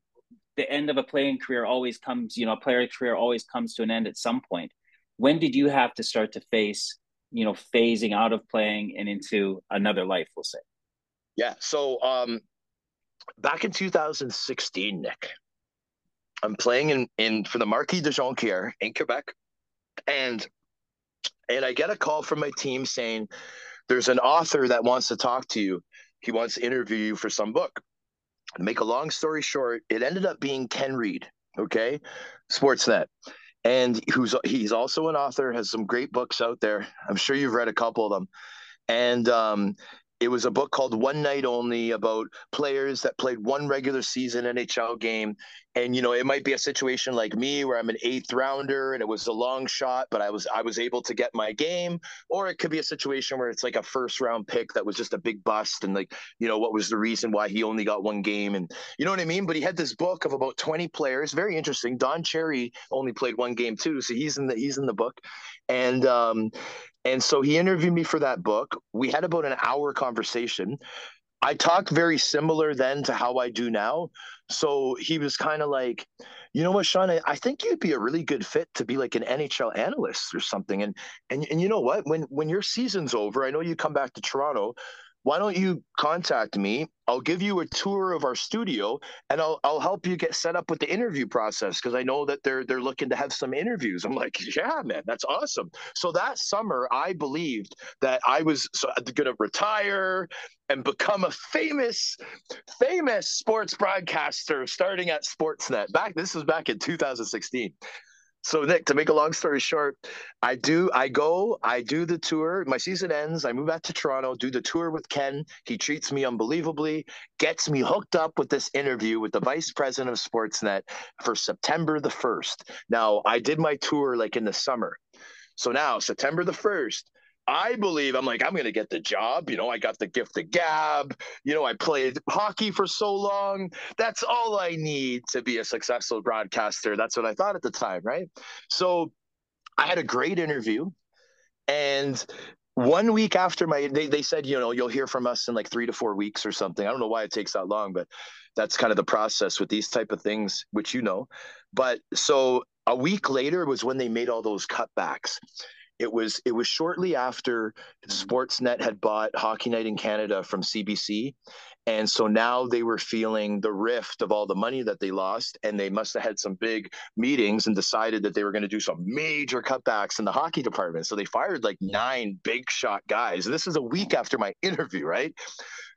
the end of a playing career always comes. You know, a player career always comes to an end at some point. When did you have to start to face you know phasing out of playing and into another life? We'll say. Yeah. So um, back in 2016, Nick, I'm playing in, in for the Marquis de Jonquière in Quebec, and and I get a call from my team saying there's an author that wants to talk to you. He wants to interview you for some book. To make a long story short, it ended up being Ken Reid, okay, Sportsnet, and who's he's also an author, has some great books out there. I'm sure you've read a couple of them, and um, it was a book called One Night Only about players that played one regular season NHL game. And you know, it might be a situation like me where I'm an eighth rounder and it was a long shot, but I was I was able to get my game. Or it could be a situation where it's like a first round pick that was just a big bust and like, you know, what was the reason why he only got one game and you know what I mean? But he had this book of about 20 players, very interesting. Don Cherry only played one game too, so he's in the he's in the book. And um and so he interviewed me for that book. We had about an hour conversation. I talked very similar then to how I do now. So he was kind of like, you know what, Sean, I, I, think you'd be a really good fit to be like an NHL analyst or something. And and and you know what? When when your season's over, I know you come back to Toronto why don't you contact me? I'll give you a tour of our studio and I'll I'll help you get set up with the interview process because I know that they're they're looking to have some interviews. I'm like, yeah, man, that's awesome. So that summer, I believed that I was uh, going to retire and become a famous famous sports broadcaster starting at Sportsnet. Back this was back in 2016 so Nick, to make a long story short, I do I go, I do the tour. My season ends, I move back to Toronto, do the tour with Ken. He treats me unbelievably, gets me hooked up with this interview with the vice president of Sportsnet for September the 1st. Now, I did my tour like in the summer. So now, September the 1st, I believe I'm like, I'm going to get the job. You know, I got the gift of gab. You know, I played hockey for so long. That's all I need to be a successful broadcaster. That's what I thought at the time. Right. So I had a great interview. And one week after my, they, they said, you know, you'll hear from us in like three to four weeks or something. I don't know why it takes that long, but that's kind of the process with these type of things, which you know. But so a week later was when they made all those cutbacks it was it was shortly after mm-hmm. Sportsnet had bought Hockey Night in Canada from CBC, and so now they were feeling the rift of all the money that they lost, and they must have had some big meetings and decided that they were going to do some major cutbacks in the hockey department. So they fired like nine big shot guys. This is a week after my interview, right?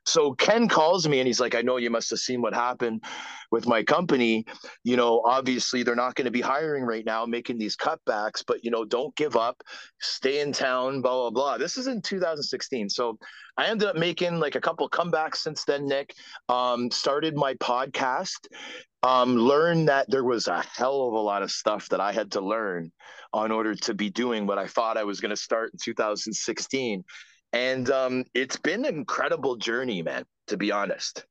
So Ken calls me and he's like, I know you must have seen what happened with my company. You know, obviously they're not going to be hiring right now, making these cutbacks, but you know, don't give up, stay in town, blah, blah, blah. This is in 2016. So I ended up making like a couple comebacks since then, Nick. Um, started my podcast. Um, learned that there was a hell of a lot of stuff that I had to learn in order to be doing what I thought I was going to start in 2016 and um, it's been an incredible journey, man. To be honest.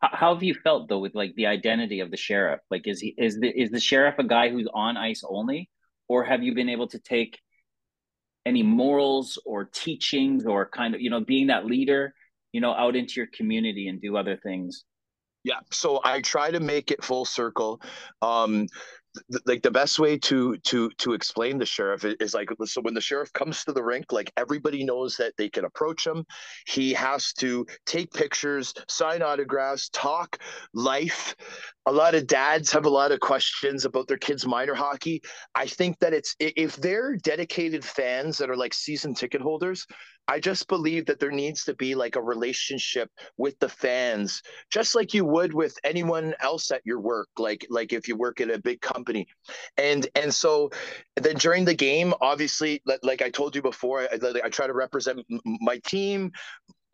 How have you felt though with like the identity of the sheriff? Like, is he is the is the sheriff a guy who's on ice only, or have you been able to take any morals or teachings or kind of you know being that leader, you know, out into your community and do other things? Yeah, so I try to make it full circle. Um, like the best way to to to explain the sheriff is, like so when the sheriff comes to the rink like everybody knows that they can approach him. He has to take pictures sign autographs talk life. A lot of dads have a lot of questions about their kids minor hockey. I think that it's if they're dedicated fans that are like season ticket holders I just believe that there needs to be like a relationship with the fans, just like you would with anyone else at your work, like like if you work at a big company, and and so then during the game, obviously, like I told you before, I, I try to represent my team,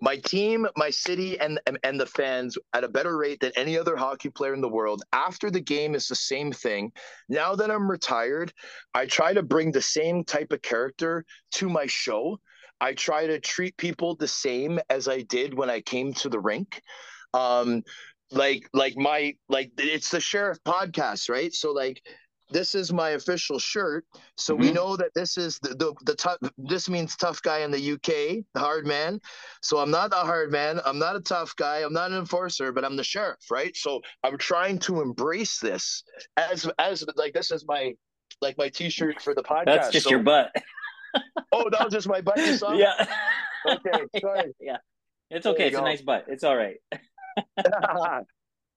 my team, my city, and, and and the fans at a better rate than any other hockey player in the world. After the game is the same thing. Now that I'm retired, I try to bring the same type of character to my show I try to treat people the same as I did when I came to the rink. Um, like like my like it's the sheriff podcast, right? So like this is my official shirt. So mm-hmm. we know that this is the the, the tough this means tough guy in the UK, the hard man. So I'm not a hard man. I'm not a tough guy. I'm not an enforcer, but I'm the sheriff, right? So I'm trying to embrace this as as like this is my like my t-shirt for the podcast. That's just so, your butt oh, that was just my butt you saw? Yeah. Okay, sorry. Yeah. It's okay. It's go. a nice butt. It's all right.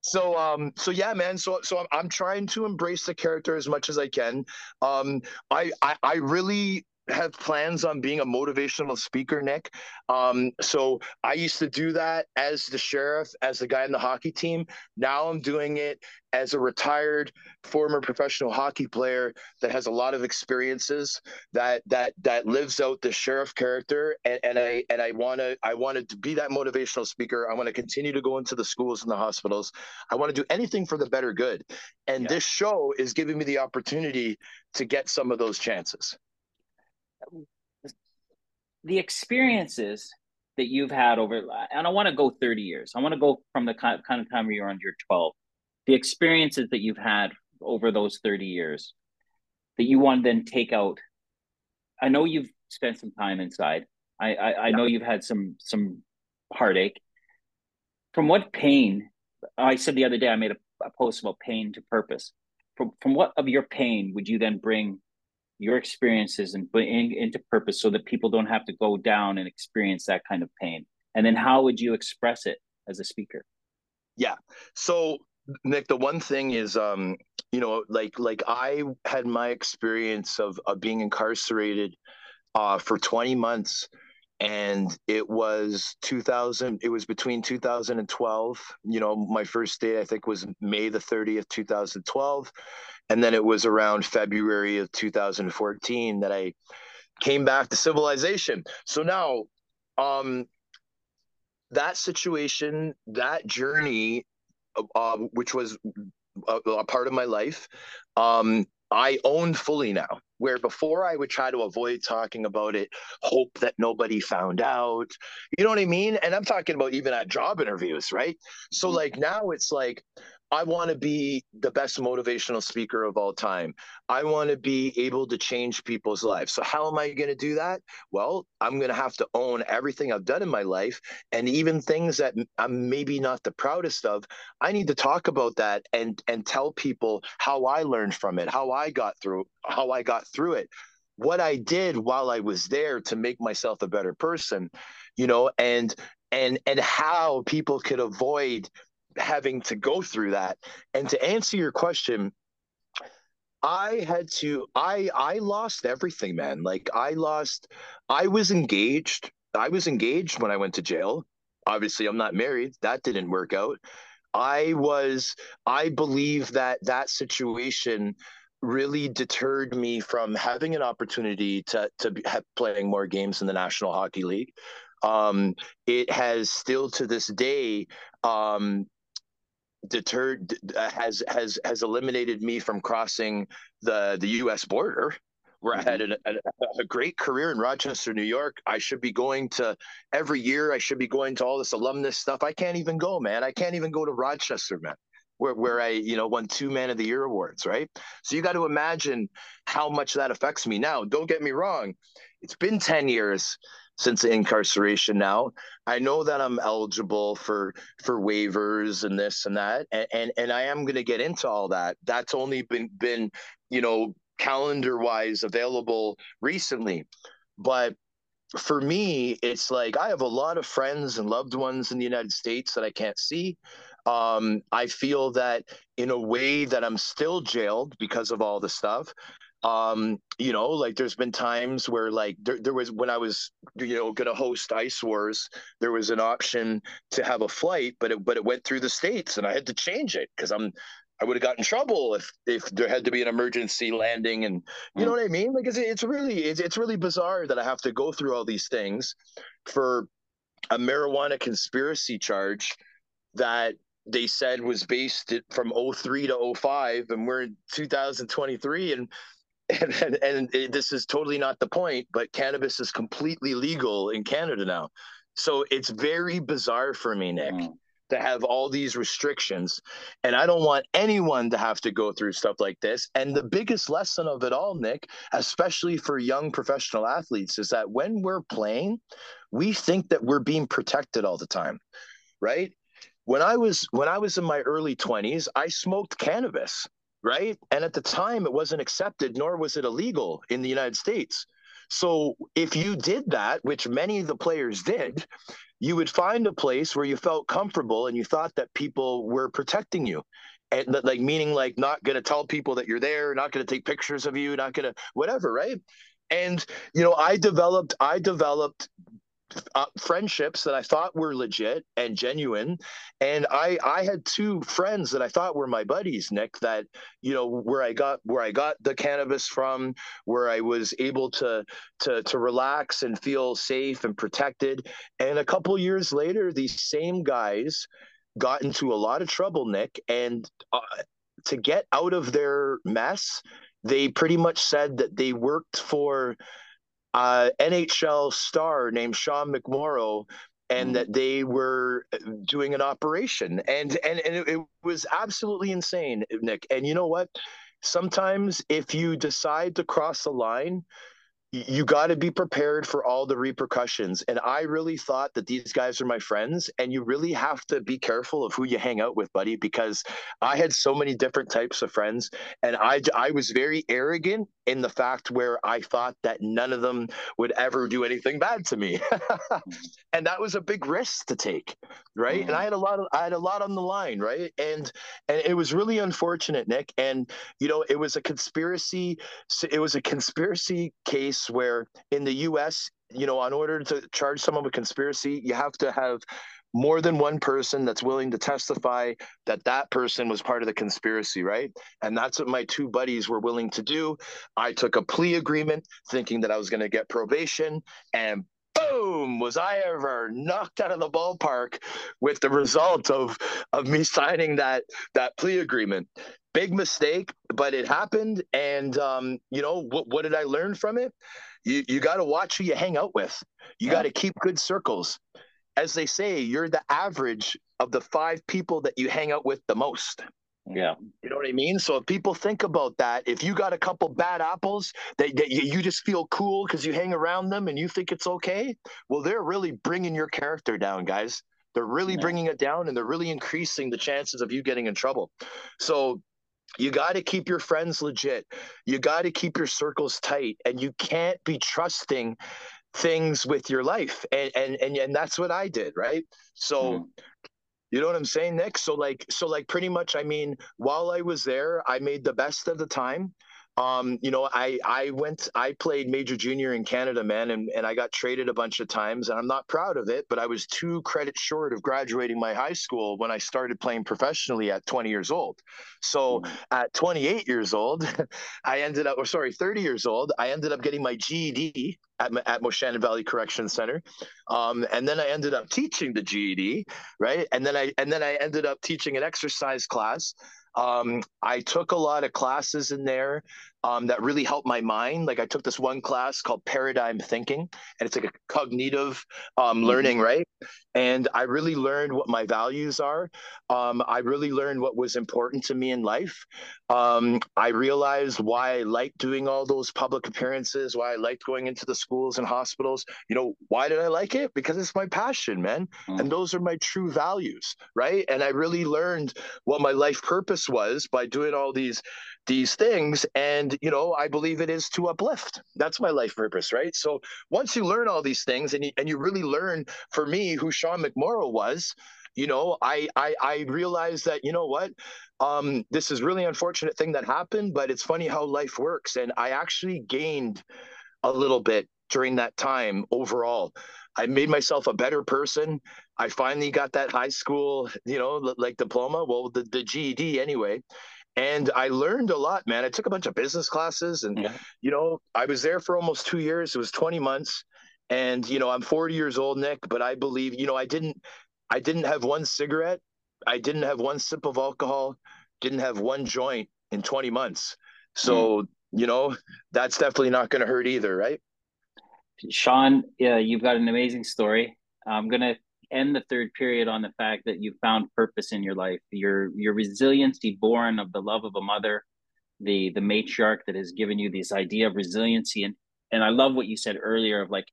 so um so yeah man so so I'm, I'm trying to embrace the character as much as i can um I, I i really have plans on being a motivational speaker, Nick. Um, so I used to do that as the sheriff, as the guy in the hockey team. Now I'm doing it as a retired former professional hockey player that has a lot of experiences that that that lives out the sheriff character and, and I and I wanna I wanted to be that motivational speaker. I want to continue to go into the schools and the hospitals. I want to do anything for the better good. And yeah. this show is giving me the opportunity to get some of those chances the experiences that you've had over and i want to go 30 years. I want to go from the kind of time where you're under 12 the experiences that you've had over those 30 years that you want to then take out. I know you've spent some time inside. I i, I know you've had some some heartache. From what pain i said the other day i made a, a post about pain to purpose. From from what of your pain would you then bring your experiences and put in, into purpose so that people don't have to go down and experience that kind of pain. And then how would you express it as a speaker? Yeah. So nick the one thing is um you know like like i had my experience of of being incarcerated uh for 20 months and it was 2000 it was between 2012 you know my first day i think was may the 30th 2012 and then it was around February of 2014 that I came back to civilization. So now, um, that situation, that journey, uh, which was a, a, part of my life, um, I own fully now. Where before I would try to avoid talking about it, hope that nobody found out. You know what I mean? And I'm talking about even at job interviews, right? So, mm-hmm. like, now it's like, I want to be the best motivational speaker of all time. I want to be able to change people's lives. So, how am I going to do that? Well, I'm going to have to own everything I've done in my life and even things that I'm maybe not the proudest of. I need to talk about that and and tell people how I learned from it, how I got through how I got through it. what I did while I was there to make myself a better person, you know, and and and how people could avoid having to go through that. And to answer your question, I had to I I lost everything, man. Like I lost I was engaged. I was engaged when I went to jail. Obviously, I'm not married. That didn't work out. I was I believe that that situation really deterred me from having an opportunity to to have playing more games in the National Hockey League. Um, it has still to this day um, deterred has has has eliminated me from crossing the the U.S. border. Where. I had mm-hmm. a, a great career in Rochester, New York. I should be going to every year. I should be going to all this alumnus stuff. I can't even go, man. I can't even go to Rochester, man where, where I, you know, won two Man of the Year awards, right? So you got to imagine how much that affects me now. Don't get me wrong. It's been 10 years since incarceration now. I know that I'm eligible for for waivers and this and that. And and, and I am gonna get into all that. That's only been been, you know, calendar wise available recently. But for me, it's like I have a lot of friends and loved ones in the United States that I can't see. Um, I feel that in a way that I'm still jailed because of all the stuff. Um, you know, like there's been times where like there, there was when I was you know gonna host Ice Wars, there was an option to have a flight, but it but it went through the states, and I had to change it because I'm I would have gotten in trouble if if there had to be an emergency landing, and you know mm. what I mean. Like it's it's really it's it's really bizarre that I have to go through all these things for a marijuana conspiracy charge that they said was based from 03 to 05 and we're in 2023 and and, and, and this is totally not the point but cannabis is completely legal in canada now. So it's very bizarre for me nick mm. to have all these restrictions. And i don't want anyone to have to go through stuff like this. And the biggest lesson of it all nick especially for young professional athletes is that when we're playing we think that we're being protected all the time right? When I was when I was in my early 20s, I smoked cannabis, right? And at the time it wasn't accepted nor was it illegal in the United States. So if you did that, which many of the players did, you would find a place where you felt comfortable and you thought that people were protecting you. And like meaning like not going to tell people that you're there, not going to take pictures of you, not going to whatever, right? And you know, I developed I developed uh, friendships that I thought were legit and genuine. And I I had two friends that I thought were my buddies, Nick, that you know where I got where I got the cannabis from, where I was able to to to relax and feel safe and protected. And a couple years later, these same guys got into a lot of trouble, Nick, and uh, to get out of their mess, they pretty much said that they worked for uh, NHL star named Sean McMorrow and mm. that they were uh, doing an operation. And and, and it, it, was absolutely insane nick. And you know what? Sometimes if you decide to cross the line you got to be prepared for all the repercussions. And I really thought that these guys are my friends, and you really have to be careful of who you hang out with, buddy, because I had so many different types of friends, and I I was very arrogant in the fact where I thought that none of them would ever do anything bad to me, and that was a big risk to take, right? Mm-hmm. And I had a lot of I had a lot on the line, right? And and it was really unfortunate, Nick. And you know, it was a conspiracy. It was a conspiracy case where in the US, you know, in order to charge someone with conspiracy, you have to have more than one person that's willing to testify that that person was part of the conspiracy, right? And that's what my two buddies were willing to do. I took a plea agreement thinking that I was going to get probation and boom was I ever knocked out of the ballpark with the result of of me signing that that plea agreement big mistake, but it happened. And um, you know what? What did I learn from it? You you got to watch who you hang out with. You yeah. got to keep good circles. As they say, you're the average of the five people that you hang out with the most. Yeah. You know what I mean? So if people think about that, if you got a couple bad apples that, that you, you just feel cool because you hang around them and you think it's okay, well, they're really bringing your character down, guys. They're really yeah. bringing it down and they're really increasing the chances of you getting in trouble. So you got to keep your friends legit. You got to keep your circles tight, and you can't be trusting things with your life. And and and, and that's what I did, right? So. Mm. You know what I'm saying, Nick? So like, so like, pretty much. I mean, while I was there, I made the best of the time. Um, you know, I I went I played major junior in Canada, man, and, and I got traded a bunch of times, and I'm not proud of it, but I was two credits short of graduating my high school when I started playing professionally at 20 years old. So mm-hmm. at 28 years old, I ended up, or sorry, 30 years old, I ended up getting my GED at, at Moshannon Valley Correction Center, um, and then I ended up teaching the GED, right? And then I and then I ended up teaching an exercise class um, I took a lot of classes in there um, that really helped my mind. Like I took this one class called Paradigm Thinking, and it's like a cognitive um, mm-hmm. learning, right? And I really learned what my values are. Um, I really learned what was important to me in life. Um, I realized why I liked doing all those public appearances, why I liked going into the schools and hospitals. You know, why did I like it? Because it's my passion, man. Mm. And those are my true values, right? And I really learned what my life purpose was by doing all these these things and you know i believe it is to uplift. That's my life purpose right? So once you learn all these things and you, and you really learn for me who sean mcmorrow was you know i i i realized that you know what? Um this is really unfortunate thing that happened but it's funny how life works and i actually gained a little bit during that time overall. I made myself a better person. I finally got that high school you know like diploma well the, the ged anyway and I learned a lot, man. I took a bunch of business classes, and yeah. you know, I was there for almost two years. It was 20 months, and you know, I'm 40 years old, Nick. But I believe, you know, I didn't, I didn't have one cigarette, I didn't have one sip of alcohol, didn't have one joint in 20 months. So mm. you know, that's definitely not going to hurt either, right? Sean, yeah, you've got an amazing story. I'm gonna end the third period on the fact that you found purpose in your life. Your your resiliency born of the love of a mother, the the matriarch that has given you this idea of resiliency. And and I love what you said earlier of like,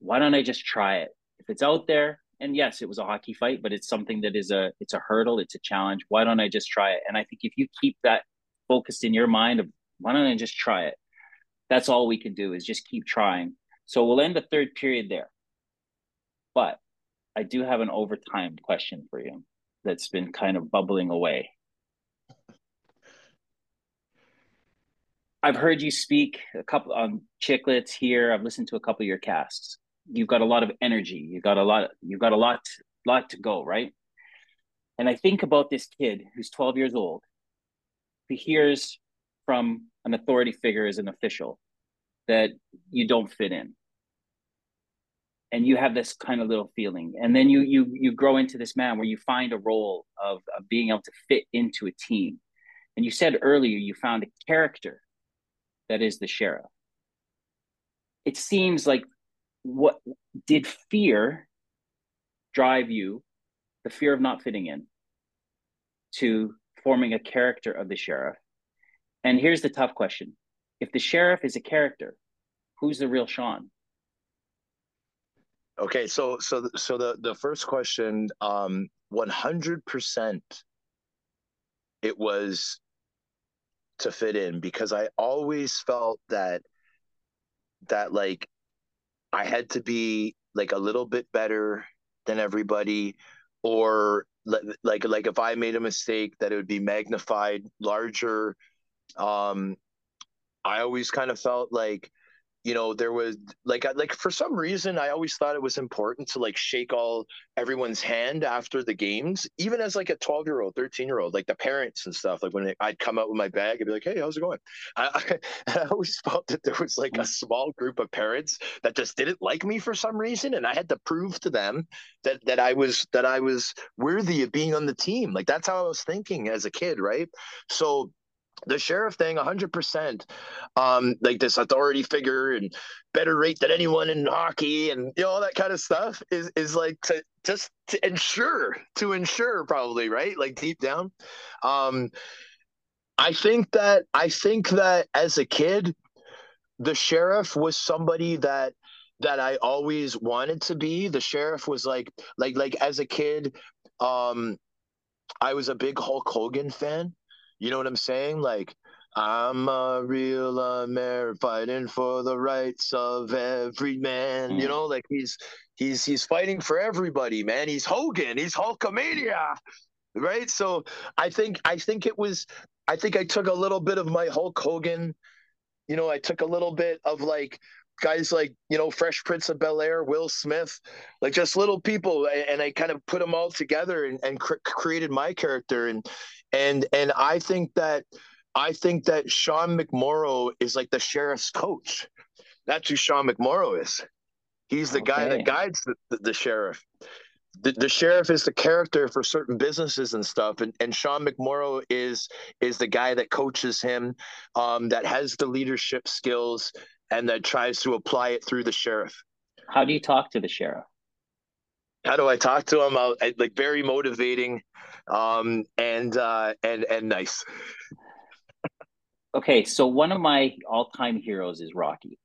why don't I just try it? If it's out there, and yes, it was a hockey fight, but it's something that is a it's a hurdle, it's a challenge. Why don't I just try it? And I think if you keep that focused in your mind of why don't I just try it? That's all we can do is just keep trying. So we'll end the third period there. But I do have an overtime question for you that's been kind of bubbling away. I've heard you speak a couple on Chiclets here. I've listened to a couple of your casts. You've got a lot of energy. You've got a lot. You've got a lot, lot to go, right? And I think about this kid who's 12 years old, who hears from an authority figure as an official that you don't fit in, and you have this kind of little feeling. And then you you you grow into this man where you find a role of, of being able to fit into a team. And you said earlier you found a character that is the sheriff. It seems like what did fear drive you the fear of not fitting in to forming a character of the sheriff? And here's the tough question. If the sheriff is a character who's the real sean Okay, so so so the the first question, um, one hundred percent, it was to fit in because I always felt that that like I had to be like a little bit better than everybody, or like like if I made a mistake, that it would be magnified larger. Um, I always kind of felt like you know there was like like for some reason i always thought it was important to like shake all everyone's hand after the games even as like a 12 year old 13 year old like the parents and stuff like when i'd come out with my bag i'd be like hey how's it going? I, I, I always felt that there was like a mm. small group of parents that just didn't like me for some reason and i had to prove to them that that i was that i was worthy of being on the team. Like that's how i was thinking as a kid right? So the sheriff thing 100% um like this authority figure and better rate than anyone in hockey and you know all that kind of stuff is is like to just to ensure to ensure probably right? Like deep down. Um i think that i think that as a kid the sheriff was somebody that that i always wanted to be. The sheriff was like like like as a kid um i was a big hulk hogan fan You know what I'm saying? Like, I'm a real American fighting for the rights of every man. Mm. You know, like he's he's he's fighting for everybody, man. He's Hogan. He's Hulkamania, right? So I think I think it was. I think I took a little bit of my Hulk Hogan. You know, I took a little bit of like guys like you know Fresh Prince of Bel Air, Will Smith, like just little people, and I kind of put them all together and, and cr- created my character, and and and I think that I think that Sean McMorrow is like the sheriff's coach. That's who Sean McMorrow is. He's the okay. guy that guides the, the, the sheriff. The, the, sheriff is the character for certain businesses and stuff, and, and Sean McMorrow is is the guy that coaches him, um, that has the leadership skills and that tries to apply it through the sheriff. How do you talk to the sheriff? How do I talk to him? I, I, like very motivating, um, and uh, and and nice okay, so one of my all-time heroes is Rocky.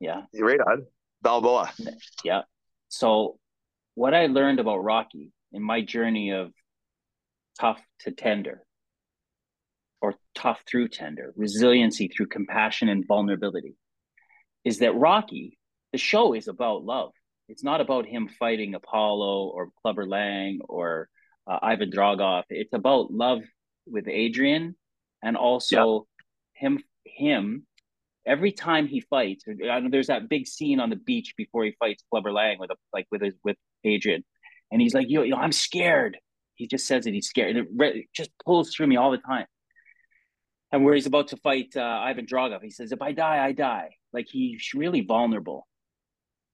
Yeah. Right on. Balboa. Yeah. So what I learned about Rocky in my journey of tough to tender or tough through tender, resiliency through compassion and vulnerability is that Rocky, the show is about love. It's not about him fighting Apollo or Clubber Lang or uh, Ivan Drago. It's about love with Adrian and also him him every time he fights. There's that big scene on the beach before he fights Clubber Lang with a, like with his with Adrian, and he's like, yo, know, I'm scared. He just says that he's scared. and It just pulls through me all the time. And where he's about to fight uh, Ivan Drago, he says, "If I die, I die." Like he's really vulnerable.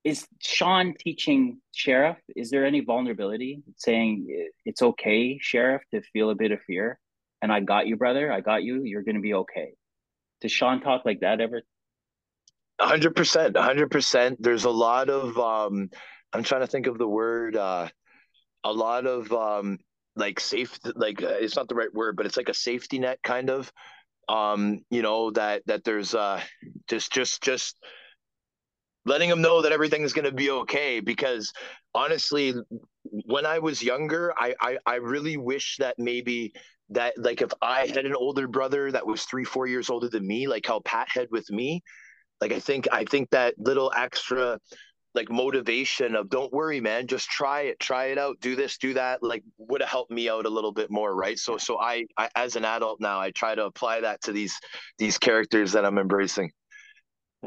Is Sean teaching Sheriff? Is there any vulnerability, saying it's okay, Sheriff, to feel a bit of fear? And I got you, brother. I got you. You're going to be okay. Does Sean talk like that ever? hundred percent, hundred percent. There's a lot of um, I'm trying to think of the word. Uh, a lot of um, like safe, like uh, it's not the right word, but it's like a safety net kind of. Um, you know that that there's uh, just just just letting them know that everything's going to be okay because honestly when i was younger I, I i really wish that maybe that like if I had an older brother that was three, four years older than me, like how Pat had with me, like I think I think that little extra like motivation of don't worry, man, just try it, try it out, do this, do that, like would have helped me out a little bit more, right? So so I, I as an adult now, I try to apply that to these these characters that I'm embracing.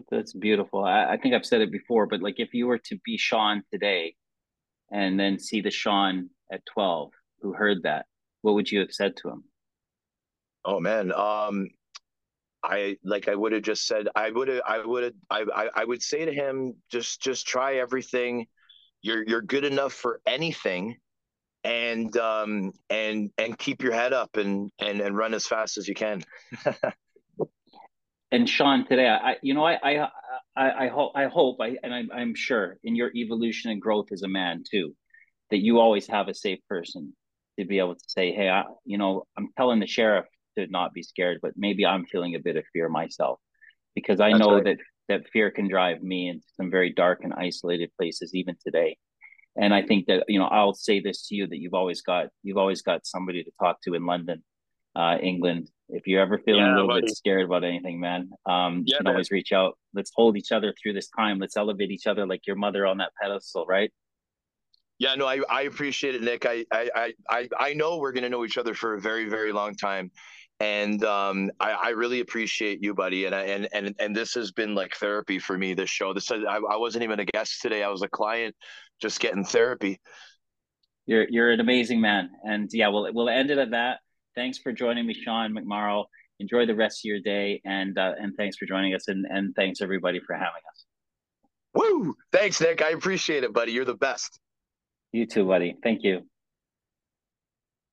That's beautiful. I, I think I've said it before, but like if you were to be Sean today and then see the Sean at 12 who heard that, what would you have said to him? Oh man, um, I like I would have just said I would have I would have I, I I would say to him just just try everything. You're you're good enough for anything, and um and and keep your head up and and and run as fast as you can. and Sean, today, I you know I I I, I hope I hope I and I'm I'm sure in your evolution and growth as a man too, that you always have a safe person to be able to say, hey, I, you know, I'm telling the sheriff to not be scared, but maybe I'm feeling a bit of fear myself because I That's know right. that that fear can drive me into some very dark and isolated places even today. And I think that you know I'll say this to you that you've always got you've always got somebody to talk to in London, uh, England. If you're ever feeling yeah, a little buddy. bit scared about anything, man, um, yeah, you can man. always reach out. Let's hold each other through this time. Let's elevate each other like your mother on that pedestal, right? Yeah, no, I, I appreciate it, Nick. I, I, I, I know we're going to know each other for a very, very long time. And um, I, I really appreciate you, buddy. And I, and, and, and this has been like therapy for me, this show. This, I, I wasn't even a guest today. I was a client just getting therapy. You're, you're an amazing man. And yeah, we'll, we'll end it at that. Thanks for joining me, Sean McMorrow. Enjoy the rest of your day. And, uh, and thanks for joining us. And, and thanks everybody for having us. Woo! Thanks, Nick. I appreciate it, buddy. You're the best. You too, buddy. Thank you.